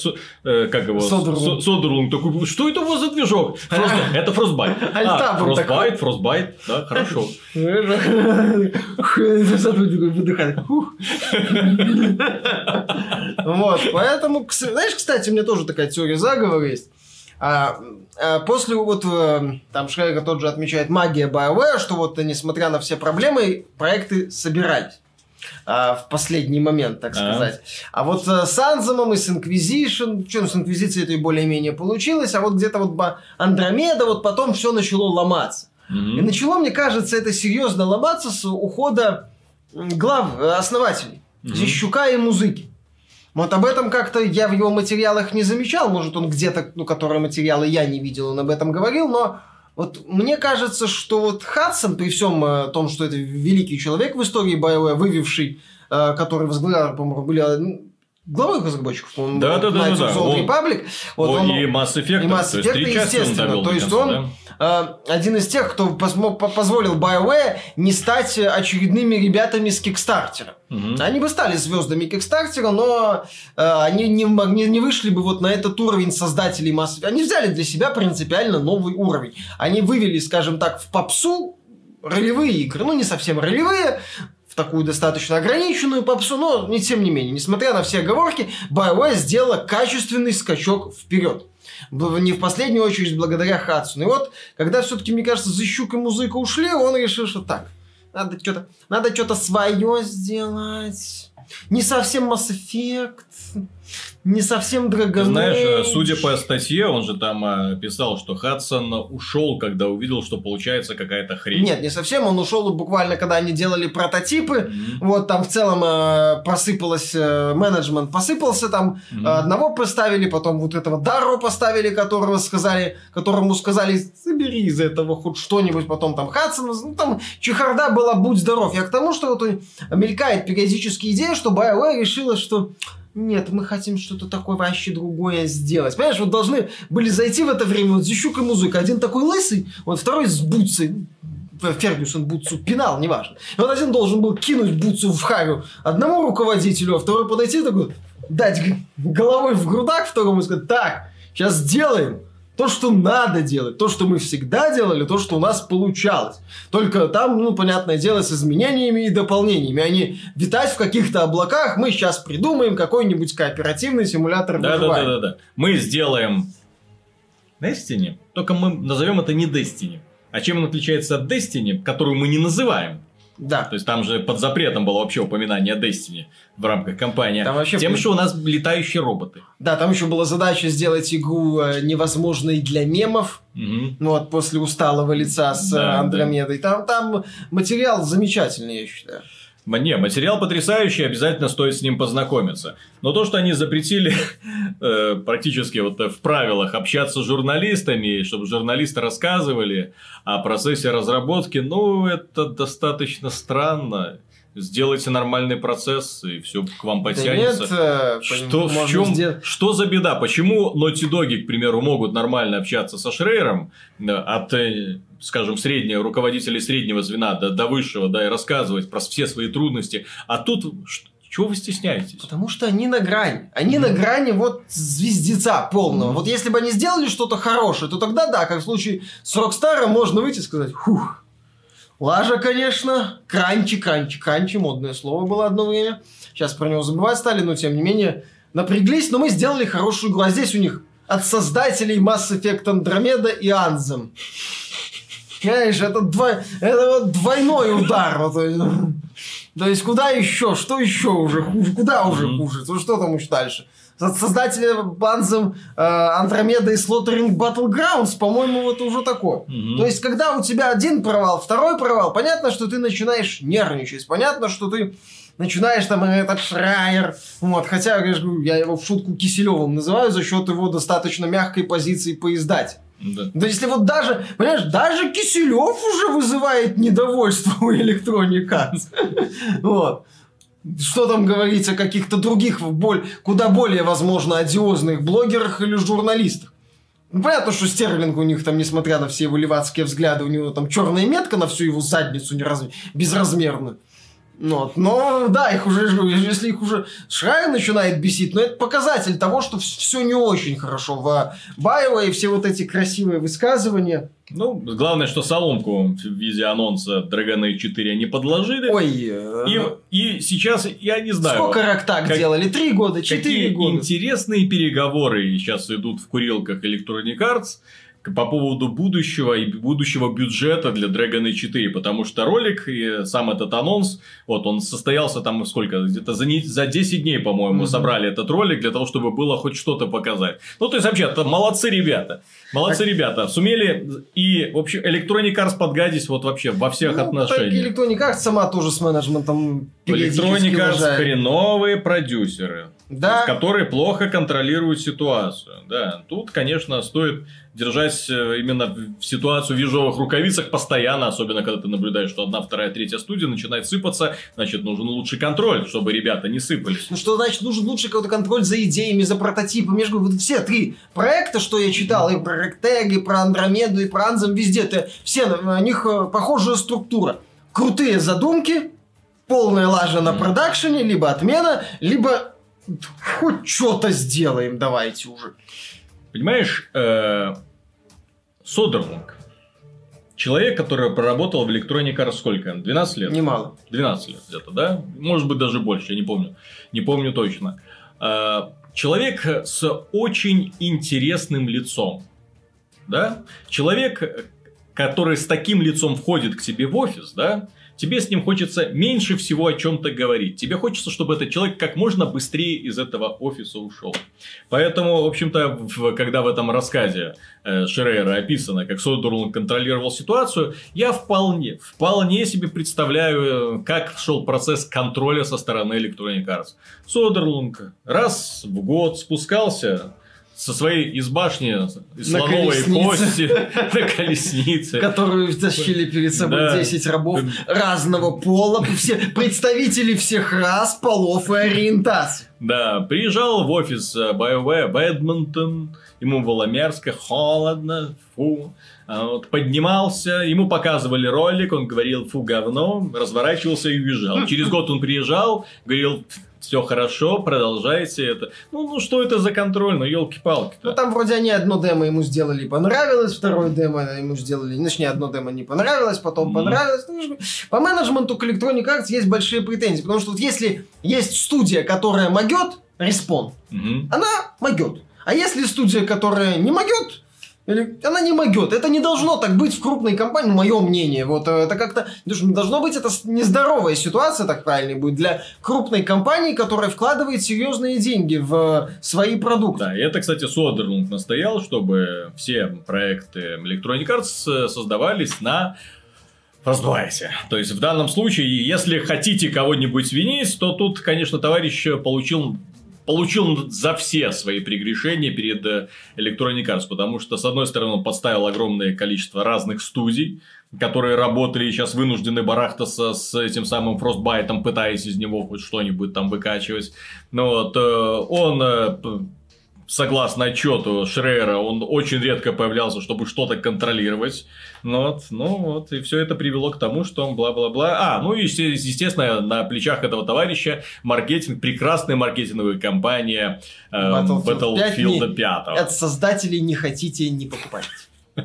э, как его, Содерлунг такой, что это у вас за движок? Фрост... Это Frostbite. А, Frostbite, Frostbite, да, хорошо. Вот, поэтому, знаешь, кстати, у меня тоже такая теория заговора есть. А, а после вот э, там Шрейга тот же отмечает магия BioWare, что вот несмотря на все проблемы, проекты собирались а, в последний момент, так сказать. А, а вот э, с Anthem ом и с Inquisition, что с Инквизицией это и более-менее получилось, а вот где-то вот Андромеда, вот потом все начало ломаться. Mm-hmm. И начало, мне кажется, это серьезно ломаться с ухода глав, э, основателей, mm-hmm. Зещука и Музыки. Вот об этом как-то я в его материалах не замечал, может он где-то, ну, которые материалы я не видел, он об этом говорил, но вот мне кажется, что вот Хадсон, при всем э, том, что это великий человек в истории BioWare, вывевший, э, который возглавлял, по-моему, были э, главой разработчиков, по-моему, да, да, да, да, да. Republic. Вот он, и Mass Effect, и Mass Effect, то есть, естественно. Он то есть он да? Э, один из тех, кто позволил BioWare не стать очередными ребятами с Кикстартера. Угу. Они бы стали звездами Кикстартера, но э, они не, не, не вышли бы вот на этот уровень создателей Mass Effect. Они взяли для себя принципиально новый уровень. Они вывели, скажем так, в попсу ролевые игры. Ну, не совсем ролевые, в такую достаточно ограниченную попсу, но не тем не менее, несмотря на все оговорки, BioWare сделала качественный скачок вперед не в последнюю очередь благодаря Хадсону. И вот, когда все-таки, мне кажется, Защук и музыка ушли, он решил, что так, надо что-то надо что-то свое сделать. Не совсем Mass Effect, не совсем Dragon Знаешь, э, судя по статье, он же там э, писал, что Хадсон ушел, когда увидел, что получается какая-то хрень. Нет, не совсем. Он ушел буквально, когда они делали прототипы. Mm-hmm. Вот там в целом э, просыпалось э, менеджмент, посыпался там. Mm-hmm. Одного поставили, потом вот этого Дару поставили, которого сказали, которому сказали, забери из этого хоть что-нибудь. Потом там Хадсон, ну там чехарда была, будь здоров. Я к тому, что вот мелькает периодически идея, что BioWare решила, что нет, мы хотим что-то такое вообще другое сделать. Понимаешь, вот должны были зайти в это время вот Зищук и музыка. Один такой лысый, вот второй с бутсой. Фергюсон бутсу пинал, неважно. И вот один должен был кинуть бутсу в харю одному руководителю, а второй подойти такой, дать головой в грудак второму и сказать, так, сейчас сделаем то, что надо делать, то, что мы всегда делали, то, что у нас получалось. Только там, ну, понятное дело, с изменениями и дополнениями, а не витать в каких-то облаках. Мы сейчас придумаем какой-нибудь кооперативный симулятор да, да, да, да, да. Мы сделаем Destiny, только мы назовем это не Destiny. А чем он отличается от Destiny, которую мы не называем? Да. То есть там же под запретом было вообще упоминание Destiny в рамках кампании. Там вообще Тем, что у нас летающие роботы. Да, там еще была задача сделать игру э, невозможной для мемов. Угу. Вот после усталого лица с да, Андромедой. Да. Там, там материал замечательный, я считаю. Не, материал потрясающий, обязательно стоит с ним познакомиться. Но то, что они запретили э, практически вот в правилах общаться с журналистами, чтобы журналисты рассказывали о процессе разработки, ну, это достаточно странно. Сделайте нормальный процесс, и все к вам потянется. Да нет, э, что, в чем, сделать... что за беда? Почему Naughty Dog, к примеру, могут нормально общаться со Шрейером от э, скажем, среднего, руководителей среднего звена до, до высшего, да, и рассказывать про все свои трудности. А тут чего вы стесняетесь? Потому что они на грани. Они mm-hmm. на грани вот звездеца полного. Mm-hmm. Вот если бы они сделали что-то хорошее, то тогда да, как в случае с Rockstar ом, можно выйти и сказать, хух, лажа, конечно, кранчи, кранчи, кранчи, модное слово было одно время. Сейчас про него забывать стали, но тем не менее напряглись, но мы сделали хорошую игру. А здесь у них от создателей Mass Effect Andromeda и Anthem. Понимаешь, это, дво... это вот двойной удар. Вот. То есть, куда еще? Что еще уже хуже? Куда уже хуже? То что там еще дальше? Создатели Банзем э, Андромеда и Slaughtering Battlegrounds, по-моему, это уже такое. Mm-hmm. То есть, когда у тебя один провал, второй провал, понятно, что ты начинаешь нервничать. Понятно, что ты начинаешь там этот Шрайер, вот, хотя я его в шутку Киселевым называю за счет его достаточно мягкой позиции поиздать. Да. если вот даже, понимаешь, даже Киселев уже вызывает недовольство у Electronic вот. Что там говорить о каких-то других, боль, куда более, возможно, одиозных блогерах или журналистах? Ну, понятно, что Стерлинг у них там, несмотря на все его левацкие взгляды, у него там черная метка на всю его задницу неразм... безразмерную. Ну, вот. Но да, их уже, если их уже Шрай начинает бесить, но это показатель того, что все не очень хорошо в Байо и все вот эти красивые высказывания. Ну, главное, что соломку в виде анонса Dragon Age 4 они подложили. Ой. И, и сейчас, я не знаю... Сколько раз так как, делали? Три года, четыре года. интересные переговоры сейчас идут в курилках Electronic Arts по поводу будущего и будущего бюджета для Dragon Age 4, потому что ролик и сам этот анонс, вот он состоялся там сколько, где-то за, не, за 10 дней, по-моему, mm-hmm. собрали этот ролик для того, чтобы было хоть что-то показать. Ну, то есть, вообще, это молодцы ребята. Молодцы так... ребята. Сумели и, в общем, Electronic Arts подгадить вот вообще во всех ну, отношениях. Electronic Arts сама тоже с менеджментом Electronic Arts хреновые продюсеры. Да. Которые плохо контролируют ситуацию. Да, тут, конечно, стоит держась э, именно в ситуацию в ежовых рукавицах постоянно, особенно когда ты наблюдаешь, что одна, вторая, третья студия начинает сыпаться, значит, нужен лучший контроль, чтобы ребята не сыпались. Ну что значит нужен лучший какой-то контроль за идеями, за прототипами, между вот все три проекта, что я читал, и про Ректег, и про Андромеду, и про Анзам, везде, это все на них э, похожая структура. Крутые задумки, полная лажа на продакшене, либо отмена, либо хоть что-то сделаем, давайте уже. Понимаешь, э, Содерлинг. Человек, который проработал в Electronic Arts сколько? 12 лет? Немало. 12 лет где-то, да? Может быть, даже больше, я не помню. Не помню точно. Э, человек с очень интересным лицом. Да? Человек, который с таким лицом входит к тебе в офис, да? Тебе с ним хочется меньше всего о чем-то говорить. Тебе хочется, чтобы этот человек как можно быстрее из этого офиса ушел. Поэтому, в общем-то, когда в этом рассказе э, Шрейера описано, как Содерланд контролировал ситуацию, я вполне, вполне себе представляю, э, как шел процесс контроля со стороны Electronic Arts. Содерланд раз в год спускался со своей из башни, из на слоновой кости, на колеснице. Которую тащили перед собой да. 10 рабов разного пола, все представители всех рас, полов и ориентаций. Да, приезжал в офис э, BioWare Бэдмонтон, ему было мерзко, холодно, фу. А вот, поднимался, ему показывали ролик, он говорил фу говно, разворачивался и уезжал. Через год он приезжал, говорил все хорошо, продолжайте это. Ну, ну что это за контроль, ну елки-палки. Ну там вроде они одно демо ему сделали, понравилось, второе демо ему сделали, точнее одно демо не понравилось, потом mm. понравилось. Ну, по менеджменту к Electronic Arts есть большие претензии, потому что вот если есть студия, которая могет, респон, mm-hmm. она могет. А если студия, которая не могет, она не могет. Это не должно так быть в крупной компании, мое мнение. Вот э, это как-то должно быть это нездоровая ситуация, так правильно будет, для крупной компании, которая вкладывает серьезные деньги в свои продукты. Да, и это, кстати, Содерлунд настоял, чтобы все проекты Electronic Arts создавались на Раздувайся. То есть, в данном случае, если хотите кого-нибудь винить, то тут, конечно, товарищ получил получил за все свои прегрешения перед э, Electronic Arts, потому что, с одной стороны, он подставил огромное количество разных студий, которые работали и сейчас вынуждены барахтаться с этим самым Frostbite, пытаясь из него хоть что-нибудь там выкачивать. Но вот, э, он э, согласно отчету Шрейера, он очень редко появлялся, чтобы что-то контролировать. Ну вот, ну вот, и все это привело к тому, что он бла-бла-бла. А, ну и, естественно, на плечах этого товарища маркетинг, прекрасная маркетинговая компания э, Battlefield, Battlefield 5. От создателей не хотите, не покупайте.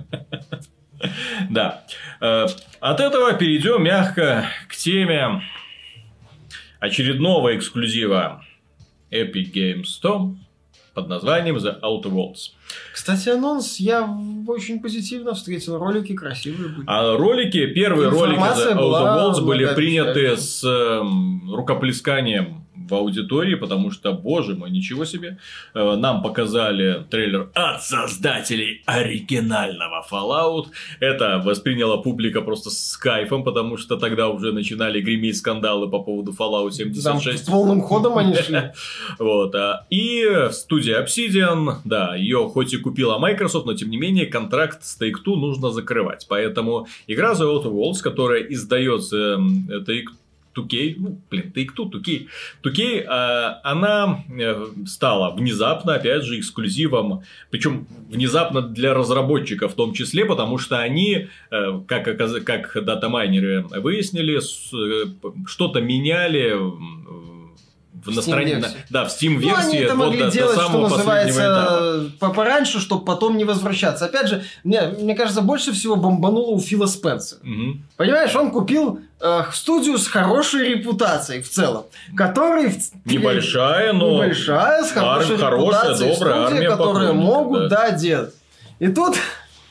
Да. Э, от этого перейдем мягко к теме очередного эксклюзива Epic Games 100 под названием The Outer Worlds. Кстати, анонс я очень позитивно встретил. Ролики красивые были. А ролики, первые ролики The Outer Worlds были приняты с э, рукоплесканием в аудитории, потому что, боже мой, ничего себе. Э, нам показали трейлер от создателей оригинального Fallout. Это восприняла публика просто с кайфом, потому что тогда уже начинали греметь скандалы по поводу Fallout 76. Там полным ходом они шли. Вот. А, и студия Obsidian, да, ее хоть и купила Microsoft, но тем не менее контракт с Take-Two нужно закрывать. Поэтому игра The Outer Worlds, которая издается Take Тукей, ну, блин, ты кто Тукей? Тукей, а, она э, стала внезапно, опять же, эксклюзивом, причем внезапно для разработчиков в том числе, потому что они, э, как, как датамайнеры выяснили, э, что-то меняли в настроении. Да, в Steam версии. Ну, они это могли до, делать, до что называется, по пораньше, чтобы потом не возвращаться. Опять же, мне, мне кажется, больше всего бомбануло у Фила Спенсера. Угу. Понимаешь, он купил э, студию с хорошей репутацией в целом, который небольшая, но небольшая с хорошей ар- хорошая, репутацией, добрая студия, армия которые могут, да. да, делать. И тут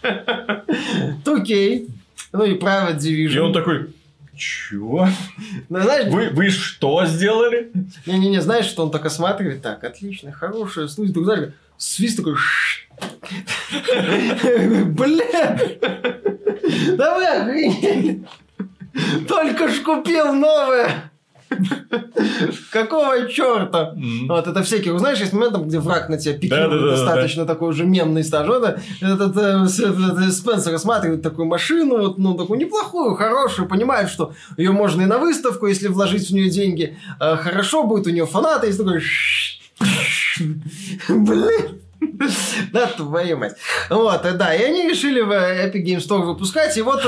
Тукей, ну и Private Division. И он такой, чего? Ну, знаешь, вы, вы что сделали? Не-не-не, знаешь, что он так осматривает? Так, отлично, хорошая студия. Ты знаешь, свист такой... Бля! Да вы охренели! Только ж купил новое! Какого черта? Вот это всякие, знаешь, есть момент, где враг на тебя пикирует достаточно такой уже мемный стаж. Вот этот э, Спенсер рассматривает такую машину, вот, ну, такую неплохую, хорошую, понимает, что ее можно и на выставку, если вложить в нее деньги, э, хорошо будет, у нее фанаты, есть такой... Блин. Да, твою мать. Вот, да, и они решили в Epic Games Store выпускать, и вот...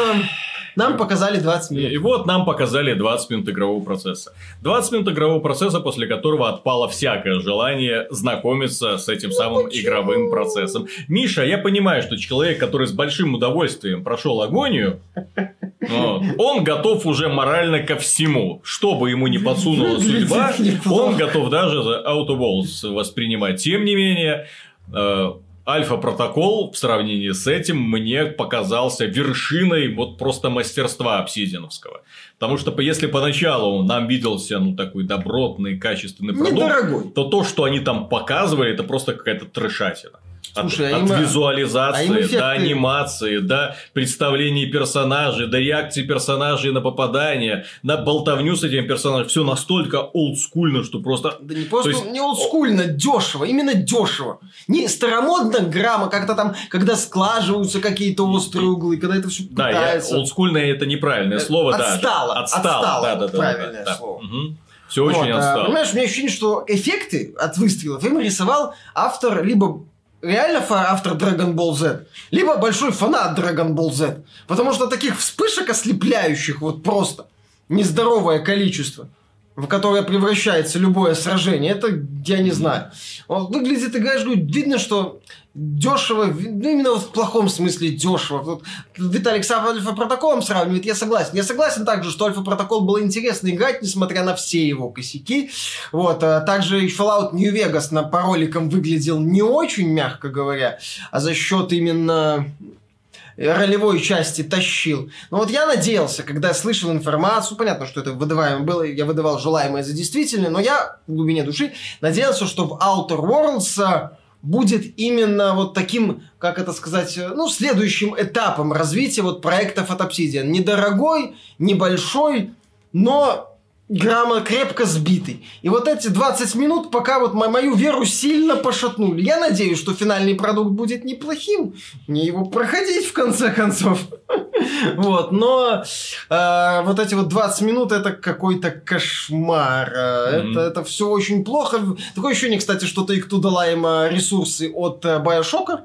Нам показали 20 минут. И, и вот нам показали 20 минут игрового процесса. 20 минут игрового процесса, после которого отпало всякое желание знакомиться с этим ну, самым почему? игровым процессом. Миша, я понимаю, что человек, который с большим удовольствием прошел агонию, вот, он готов уже морально ко всему. Что бы ему не подсунула судьба, он готов даже за Autoballs воспринимать. Тем не менее, э, Альфа-протокол в сравнении с этим мне показался вершиной вот просто мастерства обсидиановского. Потому что если поначалу нам виделся ну такой добротный, качественный продукт, Недорогой. то то, что они там показывали, это просто какая-то трешатина. Слушай, от, а от визуализации а эффекты... до анимации, до представления персонажей, до реакции персонажей на попадание, на болтовню с этим персонажем. Все настолько олдскульно, что просто... Да не просто есть... не олдскульно, дешево, именно дешево. Не старомодно грамма, как-то там, когда склаживаются какие-то острые углы, когда это все пытается. Да, олдскульное это неправильное э, слово, отстало, да. Отстало. Отстало, да, да, да, правильное да, слово. Угу. Все очень вот, отстало. А, понимаешь, у меня ощущение, что эффекты от выстрелов им рисовал автор либо реально автор Dragon Ball Z, либо большой фанат Dragon Ball Z. Потому что таких вспышек ослепляющих вот просто нездоровое количество, в которое превращается любое сражение, это я не знаю. Он выглядит, играешь, видно, что дешево, ну, именно в плохом смысле дешево. Вот Виталик с Альфа-протоколом сравнивает, я согласен. Я согласен также, что Альфа-протокол было интересно играть, несмотря на все его косяки. Вот, а также Fallout New Vegas на, по выглядел не очень, мягко говоря, а за счет именно ролевой части тащил. Но вот я надеялся, когда слышал информацию, понятно, что это выдаваемое было, я выдавал желаемое за действительное, но я в глубине души надеялся, что в Outer Worlds а, будет именно вот таким, как это сказать, э, ну, следующим этапом развития вот проектов от Obsidian. Недорогой, небольшой, но грамма крепко сбитый. И вот эти 20 минут пока вот мою веру сильно пошатнули. Я надеюсь, что финальный продукт будет неплохим. Мне его проходить в конце концов. Вот, но э, вот эти вот 20 минут это какой-то кошмар. Mm-hmm. Это, это все очень плохо. Такое ощущение, кстати, что Take-Two дала им э, ресурсы от Bioshock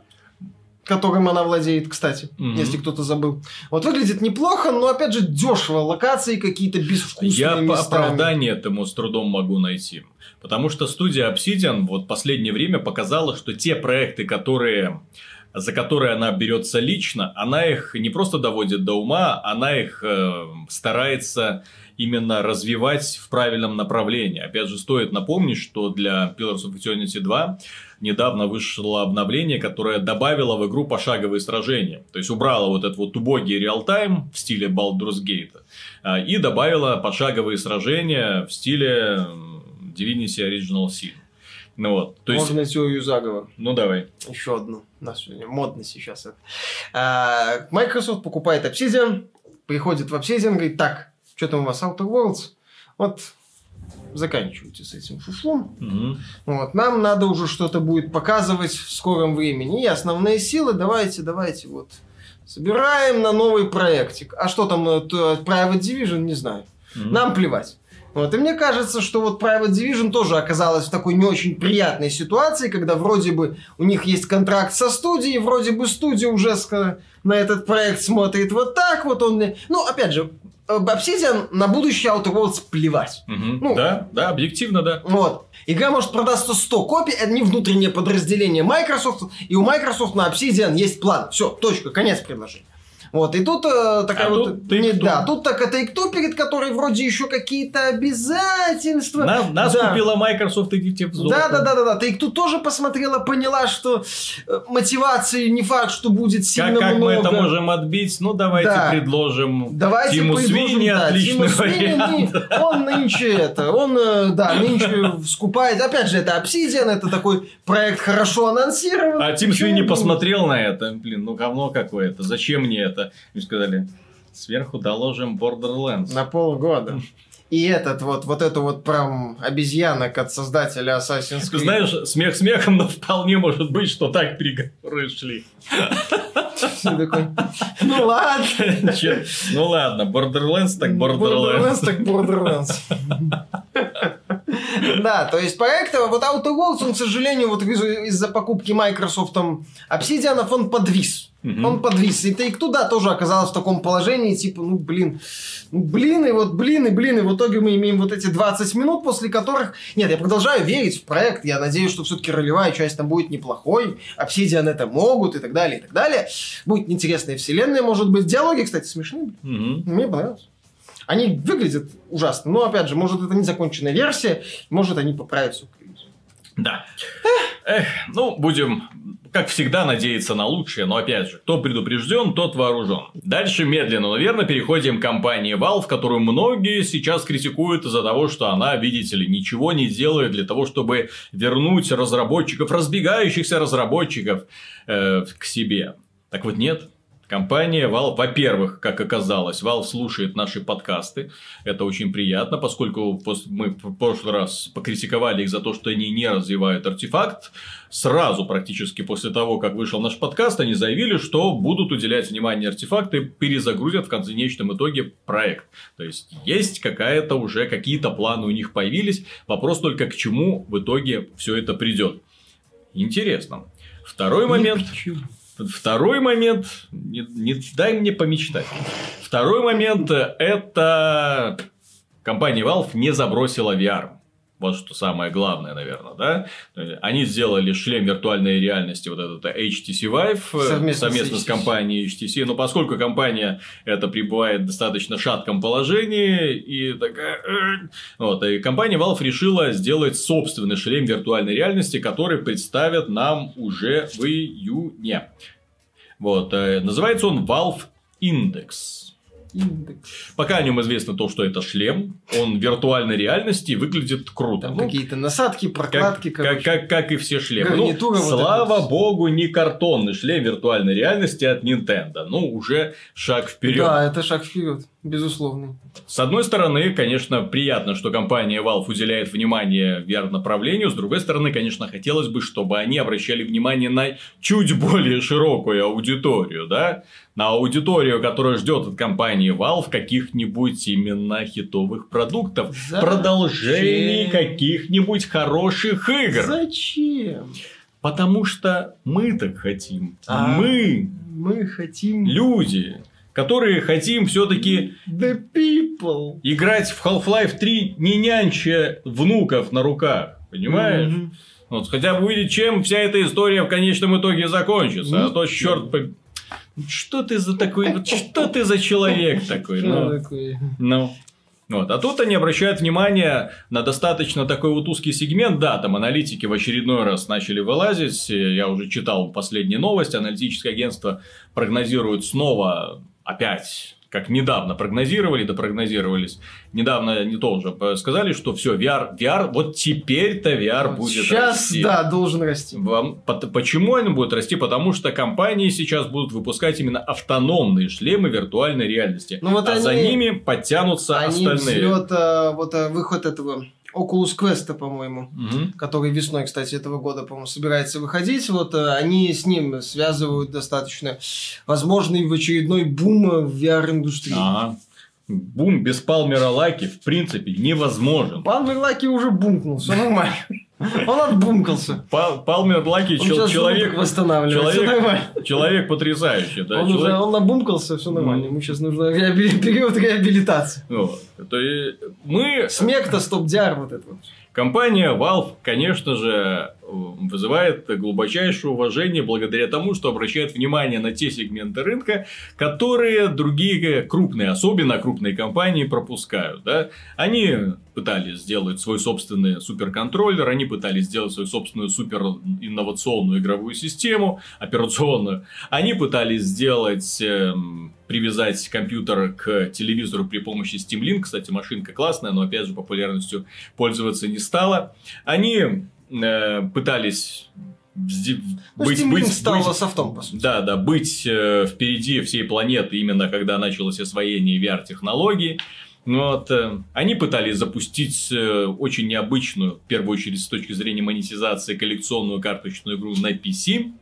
которым она владеет, кстати, mm-hmm. если кто-то забыл. Вот выглядит неплохо, но опять же дешево. Локации какие-то безвкусные Я местами. оправдание этому с трудом могу найти. Потому что студия Obsidian вот последнее время показала, что те проекты, которые за которые она берется лично, она их не просто доводит до ума, она их э, старается именно развивать в правильном направлении. Опять же, стоит напомнить, что для Pillars of Eternity 2 недавно вышло обновление, которое добавило в игру пошаговые сражения. То есть, убрало вот этот вот убогий реал-тайм в стиле Baldur's Gate а, и добавило пошаговые сражения в стиле Divinity Original Sin. Ну вот, то Можно есть... теорию заговора. Ну давай. Еще одну. У нас сегодня модно сейчас это. А, Microsoft покупает Obsidian, приходит в Obsidian, говорит, так, что там у вас Outer Worlds? Вот заканчивайте с этим фуфлом. Угу. Вот, нам надо уже что-то будет показывать в скором времени. И основные силы давайте, давайте вот собираем на новый проектик. А что там, э, Private Division, не знаю. Угу. Нам плевать. Вот, и мне кажется, что вот Private Division тоже оказалась в такой не очень приятной ситуации, когда вроде бы у них есть контракт со студией, вроде бы студия уже на этот проект смотрит вот так вот он... Ну, опять же, Obsidian на будущее Outer Worlds плевать. Угу. Ну, да, да, объективно, да. Вот. Игра может продаться 100 копий, это не внутреннее подразделение Microsoft, и у Microsoft на Obsidian есть план. Все, точка, конец предложения. Вот, и тут э, такая а вот... Тут не, да, тут так это Take-Two, перед которой вроде еще какие-то обязательства. На, нас да. купила Microsoft, идите в золото. Да, да, да, да, да. Take-Two тоже посмотрела, поняла, что э, мотивации не факт, что будет сильно как, как много. мы это можем отбить? Ну, давайте да. предложим давайте Тиму Свини, да, отличный Тиму вариант. Свини, он нынче это, он, э, да, нынче скупает. Опять же, это Obsidian, это такой проект хорошо анонсирован. А Тим Свини посмотрел на это, блин, ну говно какое-то, зачем мне это? И сказали, сверху доложим Borderlands. На полгода. И этот вот, вот эту вот прям обезьянок от создателя Assassin's Creed. знаешь, смех смехом, но вполне может быть, что так переговоры шли. ну ладно. Ну ладно, Borderlands так Borderlands. Borderlands так Borderlands. Да, то есть проект, вот Outer Worlds, он, к сожалению, вот из-за покупки Microsoft Obsidian, он подвис. Угу. Он подвис. И Take туда тоже оказалась в таком положении, типа, ну, блин, блин, и вот, блин, и блин, и в итоге мы имеем вот эти 20 минут, после которых... Нет, я продолжаю верить в проект, я надеюсь, что все-таки ролевая часть там будет неплохой, Obsidian это могут, и так далее, и так далее. Будет интересная вселенная, может быть. Диалоги, кстати, смешные. Угу. Мне понравилось. Они выглядят ужасно, но, опять же, может, это незаконченная версия, может, они поправят все. Да. Эх, ну, будем как всегда, надеяться на лучшее, но опять же, кто предупрежден, тот вооружен. Дальше медленно, но верно переходим к компании Valve, которую многие сейчас критикуют из-за того, что она, видите ли, ничего не делает для того, чтобы вернуть разработчиков, разбегающихся разработчиков э, к себе. Так вот нет, Компания Valve, во-первых, как оказалось, Valve слушает наши подкасты. Это очень приятно, поскольку мы в прошлый раз покритиковали их за то, что они не развивают артефакт. Сразу, практически после того, как вышел наш подкаст, они заявили, что будут уделять внимание артефакты, перезагрузят в конечном итоге проект. То есть, есть какая-то уже, какие-то планы у них появились. Вопрос только, к чему в итоге все это придет. Интересно. Второй момент. Второй момент, не, не дай мне помечтать. Второй момент это компания Valve не забросила VR. Вот что самое главное, наверное, да? Они сделали шлем виртуальной реальности, вот этот HTC Vive, э, совместно, совместно с, с компанией HTC. Но поскольку компания это пребывает в достаточно шатком положении, и такая... Э, вот, и компания Valve решила сделать собственный шлем виртуальной реальности, который представят нам уже в июне. Вот, э, называется он Valve Index. Индекс. Пока о нем известно то, что это шлем, он в виртуальной реальности выглядит круто. Там ну, какие-то насадки, прокладки. Как, как, как, как и все шлемы. Ну, вот слава это... богу, не картонный шлем виртуальной реальности от Nintendo. Ну, уже шаг вперед. Да, это шаг вперед, безусловно. С одной стороны, конечно, приятно, что компания Valve уделяет внимание VR-направлению. С другой стороны, конечно, хотелось бы, чтобы они обращали внимание на чуть более широкую аудиторию, да? на аудиторию, которая ждет от компании Valve каких-нибудь именно хитовых продуктов, Зачем? продолжений каких-нибудь хороших игр. Зачем? Потому что мы так хотим. А мы. Мы хотим. Люди которые хотим все-таки играть в Half-Life 3, не нянча внуков на руках. Понимаешь? Mm-hmm. Вот, хотя бы увидеть, чем вся эта история в конечном итоге закончится. Mm-hmm. А то черт по... Что ты за такой, вот что ты за человек такой? Ну, ну. Вот. А тут они обращают внимание на достаточно такой вот узкий сегмент. Да, там аналитики в очередной раз начали вылазить. Я уже читал последние новости. Аналитическое агентство прогнозирует снова опять как недавно прогнозировали, да прогнозировались, недавно они тоже сказали, что все, VR, VR, вот теперь-то VR будет сейчас, расти. Сейчас, да, должен расти. Вам, почему они будут расти? Потому что компании сейчас будут выпускать именно автономные шлемы виртуальной реальности. Ну, вот а они, за ними подтянутся они остальные. Взлет, а, вот а, выход этого Oculus Quest, по-моему, угу. который весной, кстати, этого года, по-моему, собирается выходить. Вот э, они с ним связывают достаточно возможный в очередной бум в VR-индустрии. Ага. Бум без Палмера Лаки в принципе невозможен. Палмер Лаки уже бумкнул, все нормально. Он отбумкался. Палмер Лаки чел- человек, человек, человек потрясающий. Да? Он человек... уже он набумкался, все нормально. Ему сейчас нужно реаби- период реабилитации. Вот. То есть мы... Смек-то стоп-диар вот это вот. Компания Valve, конечно же, вызывает глубочайшее уважение благодаря тому, что обращает внимание на те сегменты рынка, которые другие крупные, особенно крупные компании пропускают. Да? Они пытались сделать свой собственный суперконтроллер, они пытались сделать свою собственную супер инновационную игровую систему, операционную. Они пытались сделать эм, привязать компьютер к телевизору при помощи Steam Link. Кстати, машинка классная, но опять же популярностью пользоваться не стала. Они э, пытались ну, быть, Steam быть, стала быть, софтом, по сути. Да, да, быть э, впереди всей планеты именно когда началось освоение VR-технологий. Вот, э, они пытались запустить э, очень необычную, в первую очередь с точки зрения монетизации, коллекционную карточную игру на PC.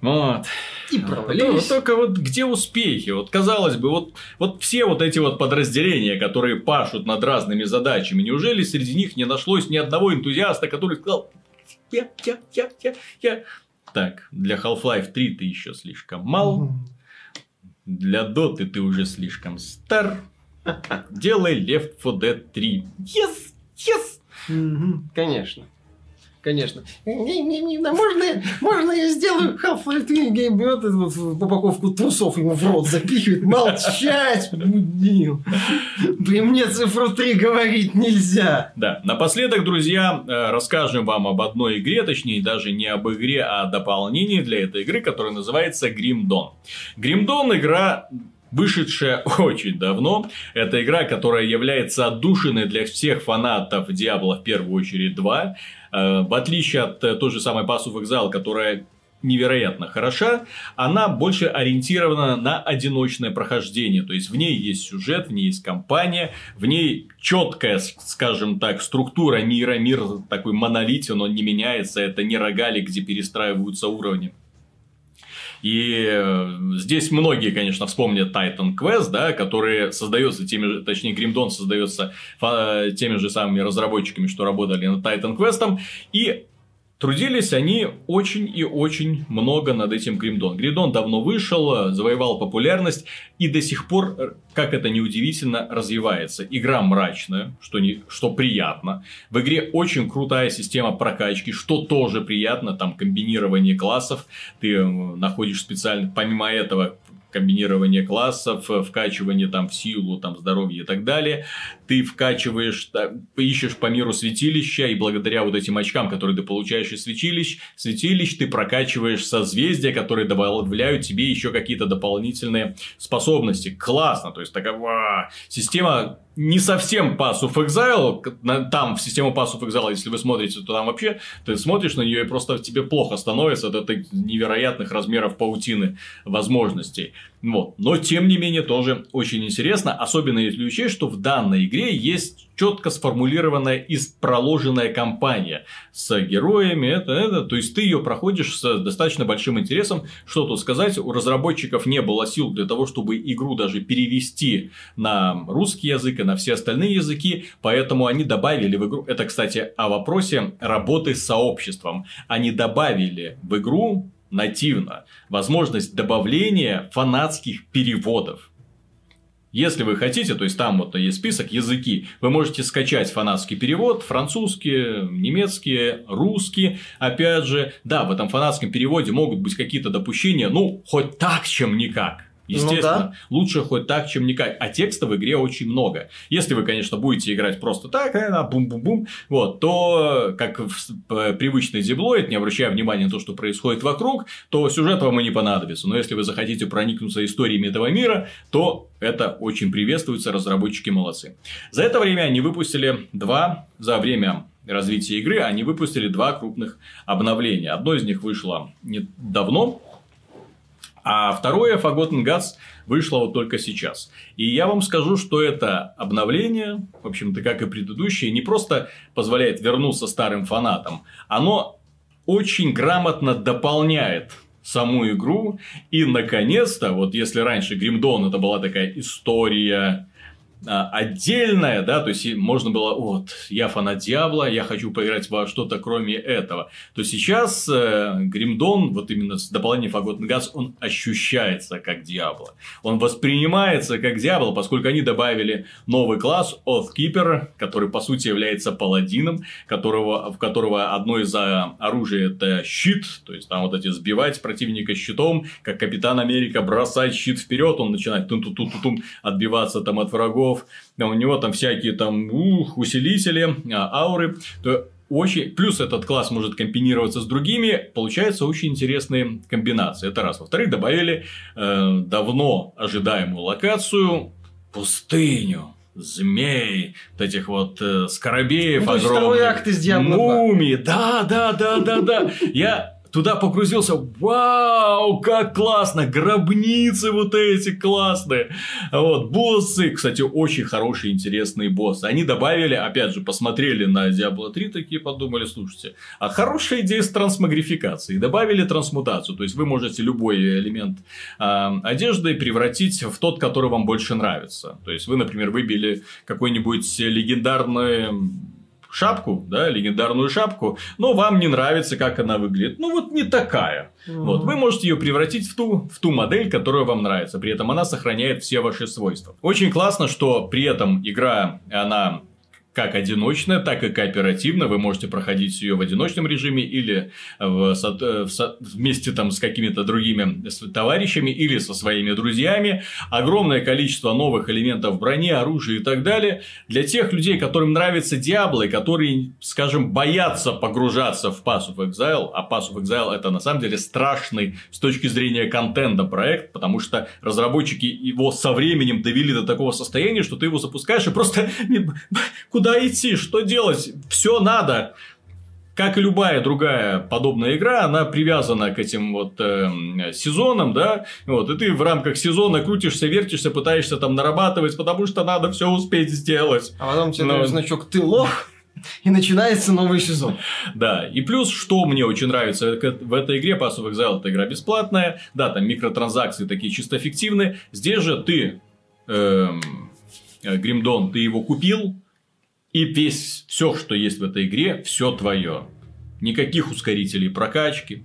Вот. И провалились. Вот, только вот где успехи? Вот казалось бы, вот, вот все вот эти вот подразделения, которые пашут над разными задачами, неужели среди них не нашлось ни одного энтузиаста, который сказал, я, я, я, я, я. Так, для Half-Life 3 ты еще слишком мал. Для Доты ты уже слишком стар. Делай Left 4 Dead 3. Yes! Yes! Конечно. Конечно. Не, не, не, можно, можно я сделаю Half-Life 3 гейм берет вот упаковку трусов ему в рот запихивает. Молчать, мудил. При мне цифру 3 говорить нельзя. Да. Напоследок, друзья, э, расскажем вам об одной игре, точнее даже не об игре, а о дополнении для этой игры, которая называется Grim Dawn. Grim Dawn игра вышедшая очень давно. Это игра, которая является отдушиной для всех фанатов Diablo в первую очередь 2. Э, в отличие от э, той же самой of Exile, которая невероятно хороша, она больше ориентирована на одиночное прохождение. То есть в ней есть сюжет, в ней есть компания, в ней четкая, скажем так, структура мира. Мир такой монолитен, он не меняется. Это не рогали, где перестраиваются уровни. И э, здесь многие, конечно, вспомнят Titan Quest, да, который создается теми же, точнее, Grim создается теми же самыми разработчиками, что работали над Titan Quest. И Трудились они очень и очень много над этим Гримдон. Гримдон давно вышел, завоевал популярность и до сих пор, как это неудивительно, развивается. Игра мрачная, что, не, что приятно. В игре очень крутая система прокачки, что тоже приятно. Там комбинирование классов. Ты э, находишь специально, помимо этого, комбинирование классов, э, вкачивание там в силу, там здоровье и так далее. Ты вкачиваешь, ищешь по миру святилища, и благодаря вот этим очкам, которые ты получаешь из святилищ, святилищ ты прокачиваешь созвездия, которые добавляют тебе еще какие-то дополнительные способности. Классно, то есть такая система не совсем Pass of Exile, там в систему Pass of Exile, если вы смотрите, то там вообще ты смотришь на нее и просто тебе плохо становится от этой невероятных размеров паутины возможностей. Вот. Но, тем не менее, тоже очень интересно, особенно если учесть, что в данной игре есть четко сформулированная и проложенная кампания с героями, это, это, то есть ты ее проходишь с достаточно большим интересом, что тут сказать, у разработчиков не было сил для того, чтобы игру даже перевести на русский язык и на все остальные языки, поэтому они добавили в игру, это, кстати, о вопросе работы с сообществом, они добавили в игру нативно возможность добавления фанатских переводов. Если вы хотите, то есть там вот есть список языки, вы можете скачать фанатский перевод, французский, немецкий, русский. Опять же, да, в этом фанатском переводе могут быть какие-то допущения, ну, хоть так, чем никак. Естественно, ну, да. лучше хоть так, чем никак. А текста в игре очень много. Если вы, конечно, будете играть просто так, э, бум-бум-бум, вот, то, как в привычной зиблоид, не обращая внимания на то, что происходит вокруг, то сюжет вам и не понадобится. Но если вы захотите проникнуться историями этого мира, то это очень приветствуется, разработчики молодцы. За это время они выпустили два, за время развития игры, они выпустили два крупных обновления. Одно из них вышло недавно, а второе Forgotten Gods вышло вот только сейчас. И я вам скажу, что это обновление, в общем-то, как и предыдущее, не просто позволяет вернуться старым фанатам, оно очень грамотно дополняет саму игру. И, наконец-то, вот если раньше Гримдон это была такая история, а, отдельная, да, то есть можно было, вот, я фанат Диабло, я хочу поиграть во что-то кроме этого, то сейчас э, Гримдон, вот именно с дополнением Forgotten Gods, он ощущается как Диабло. Он воспринимается как Диабло, поскольку они добавили новый класс Oathkeeper, который по сути является паладином, которого, в которого одно из а, оружий это щит, то есть там вот эти сбивать противника щитом, как Капитан Америка бросать щит вперед, он начинает тун -тун -тун -тун, отбиваться там от врагов, врагов, у него там всякие там ух, усилители, а, ауры, то очень... Плюс этот класс может комбинироваться с другими, получаются очень интересные комбинации. Это раз. Во-вторых, добавили э, давно ожидаемую локацию пустыню змей, вот этих вот э, скоробеев ну, огромных, акт из мумий, да, да, да, да, да. Я туда погрузился, вау, как классно, гробницы вот эти классные, вот, боссы, кстати, очень хорошие, интересные боссы, они добавили, опять же, посмотрели на Diablo 3, такие подумали, слушайте, а хорошая идея с трансмагрификацией, добавили трансмутацию, то есть, вы можете любой элемент э, одежды превратить в тот, который вам больше нравится, то есть, вы, например, выбили какой-нибудь легендарный шапку, да, легендарную шапку, но вам не нравится, как она выглядит. Ну, вот не такая. Mm-hmm. Вот, вы можете ее превратить в ту, в ту модель, которая вам нравится. При этом она сохраняет все ваши свойства. Очень классно, что при этом игра, она как одиночная, так и кооперативно. Вы можете проходить ее в одиночном режиме или в, в, вместе там с какими-то другими товарищами или со своими друзьями. Огромное количество новых элементов брони, оружия и так далее. Для тех людей, которым нравится Diablo, которые, скажем, боятся погружаться в Pass of Exile, а Pass of Exile это на самом деле страшный с точки зрения контента проект, потому что разработчики его со временем довели до такого состояния, что ты его запускаешь и просто куда куда идти, что делать, все надо. Как и любая другая подобная игра, она привязана к этим вот э, сезонам, да, вот, и ты в рамках сезона крутишься, вертишься, пытаешься там нарабатывать, потому что надо все успеть сделать. А потом тебе Но... значок «ты лох», и начинается новый сезон. Да, и плюс, что мне очень нравится в этой игре, Pass of Exile, это игра бесплатная, да, там микротранзакции такие чисто фиктивные, здесь же ты, эм, э, Гримдон, ты его купил, и весь, все, что есть в этой игре, все твое. Никаких ускорителей прокачки,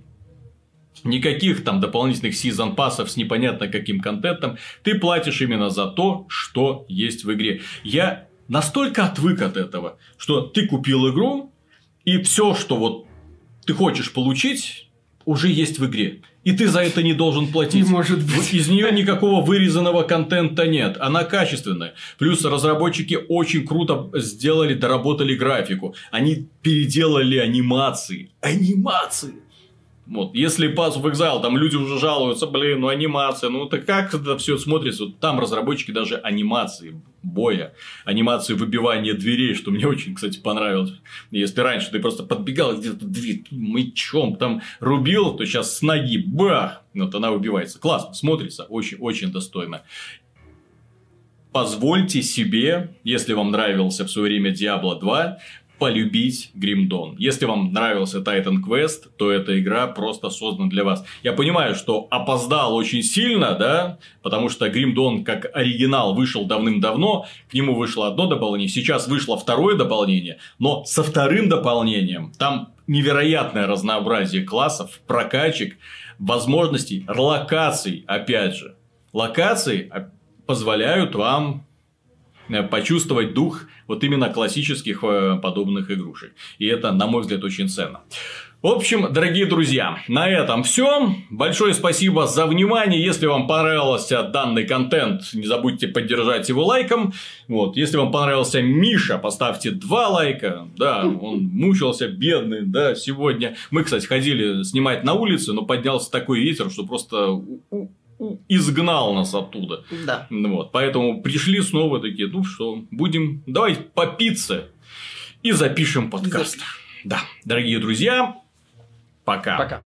никаких там дополнительных сезон пассов с непонятно каким контентом. Ты платишь именно за то, что есть в игре. Я настолько отвык от этого, что ты купил игру, и все, что вот ты хочешь получить, уже есть в игре. И ты за это не должен платить. Не может быть. Из нее никакого вырезанного контента нет. Она качественная. Плюс разработчики очень круто сделали, доработали графику. Они переделали анимации. Анимации! Вот, если Pass of Exile, там люди уже жалуются, блин, ну анимация, ну так как это все смотрится? Вот там разработчики даже анимации боя, анимации выбивания дверей, что мне очень, кстати, понравилось. Если раньше ты просто подбегал где-то дверь мечом там рубил, то сейчас с ноги бах, вот она выбивается. Классно, смотрится, очень-очень достойно. Позвольте себе, если вам нравился в свое время Diablo 2, полюбить Гримдон. Если вам нравился Titan Quest, то эта игра просто создана для вас. Я понимаю, что опоздал очень сильно, да, потому что Гримдон как оригинал вышел давным-давно, к нему вышло одно дополнение, сейчас вышло второе дополнение, но со вторым дополнением там невероятное разнообразие классов, прокачек, возможностей, локаций, опять же. Локации а, позволяют вам почувствовать дух вот именно классических э, подобных игрушек. И это, на мой взгляд, очень ценно. В общем, дорогие друзья, на этом все. Большое спасибо за внимание. Если вам понравился данный контент, не забудьте поддержать его лайком. Вот. Если вам понравился Миша, поставьте два лайка. Да, он мучился, бедный, да, сегодня. Мы, кстати, ходили снимать на улице, но поднялся такой ветер, что просто изгнал нас оттуда. Да. Вот, поэтому пришли снова такие, ну что, будем, давай по пицце и запишем подкаст. Да, дорогие друзья, пока. Пока.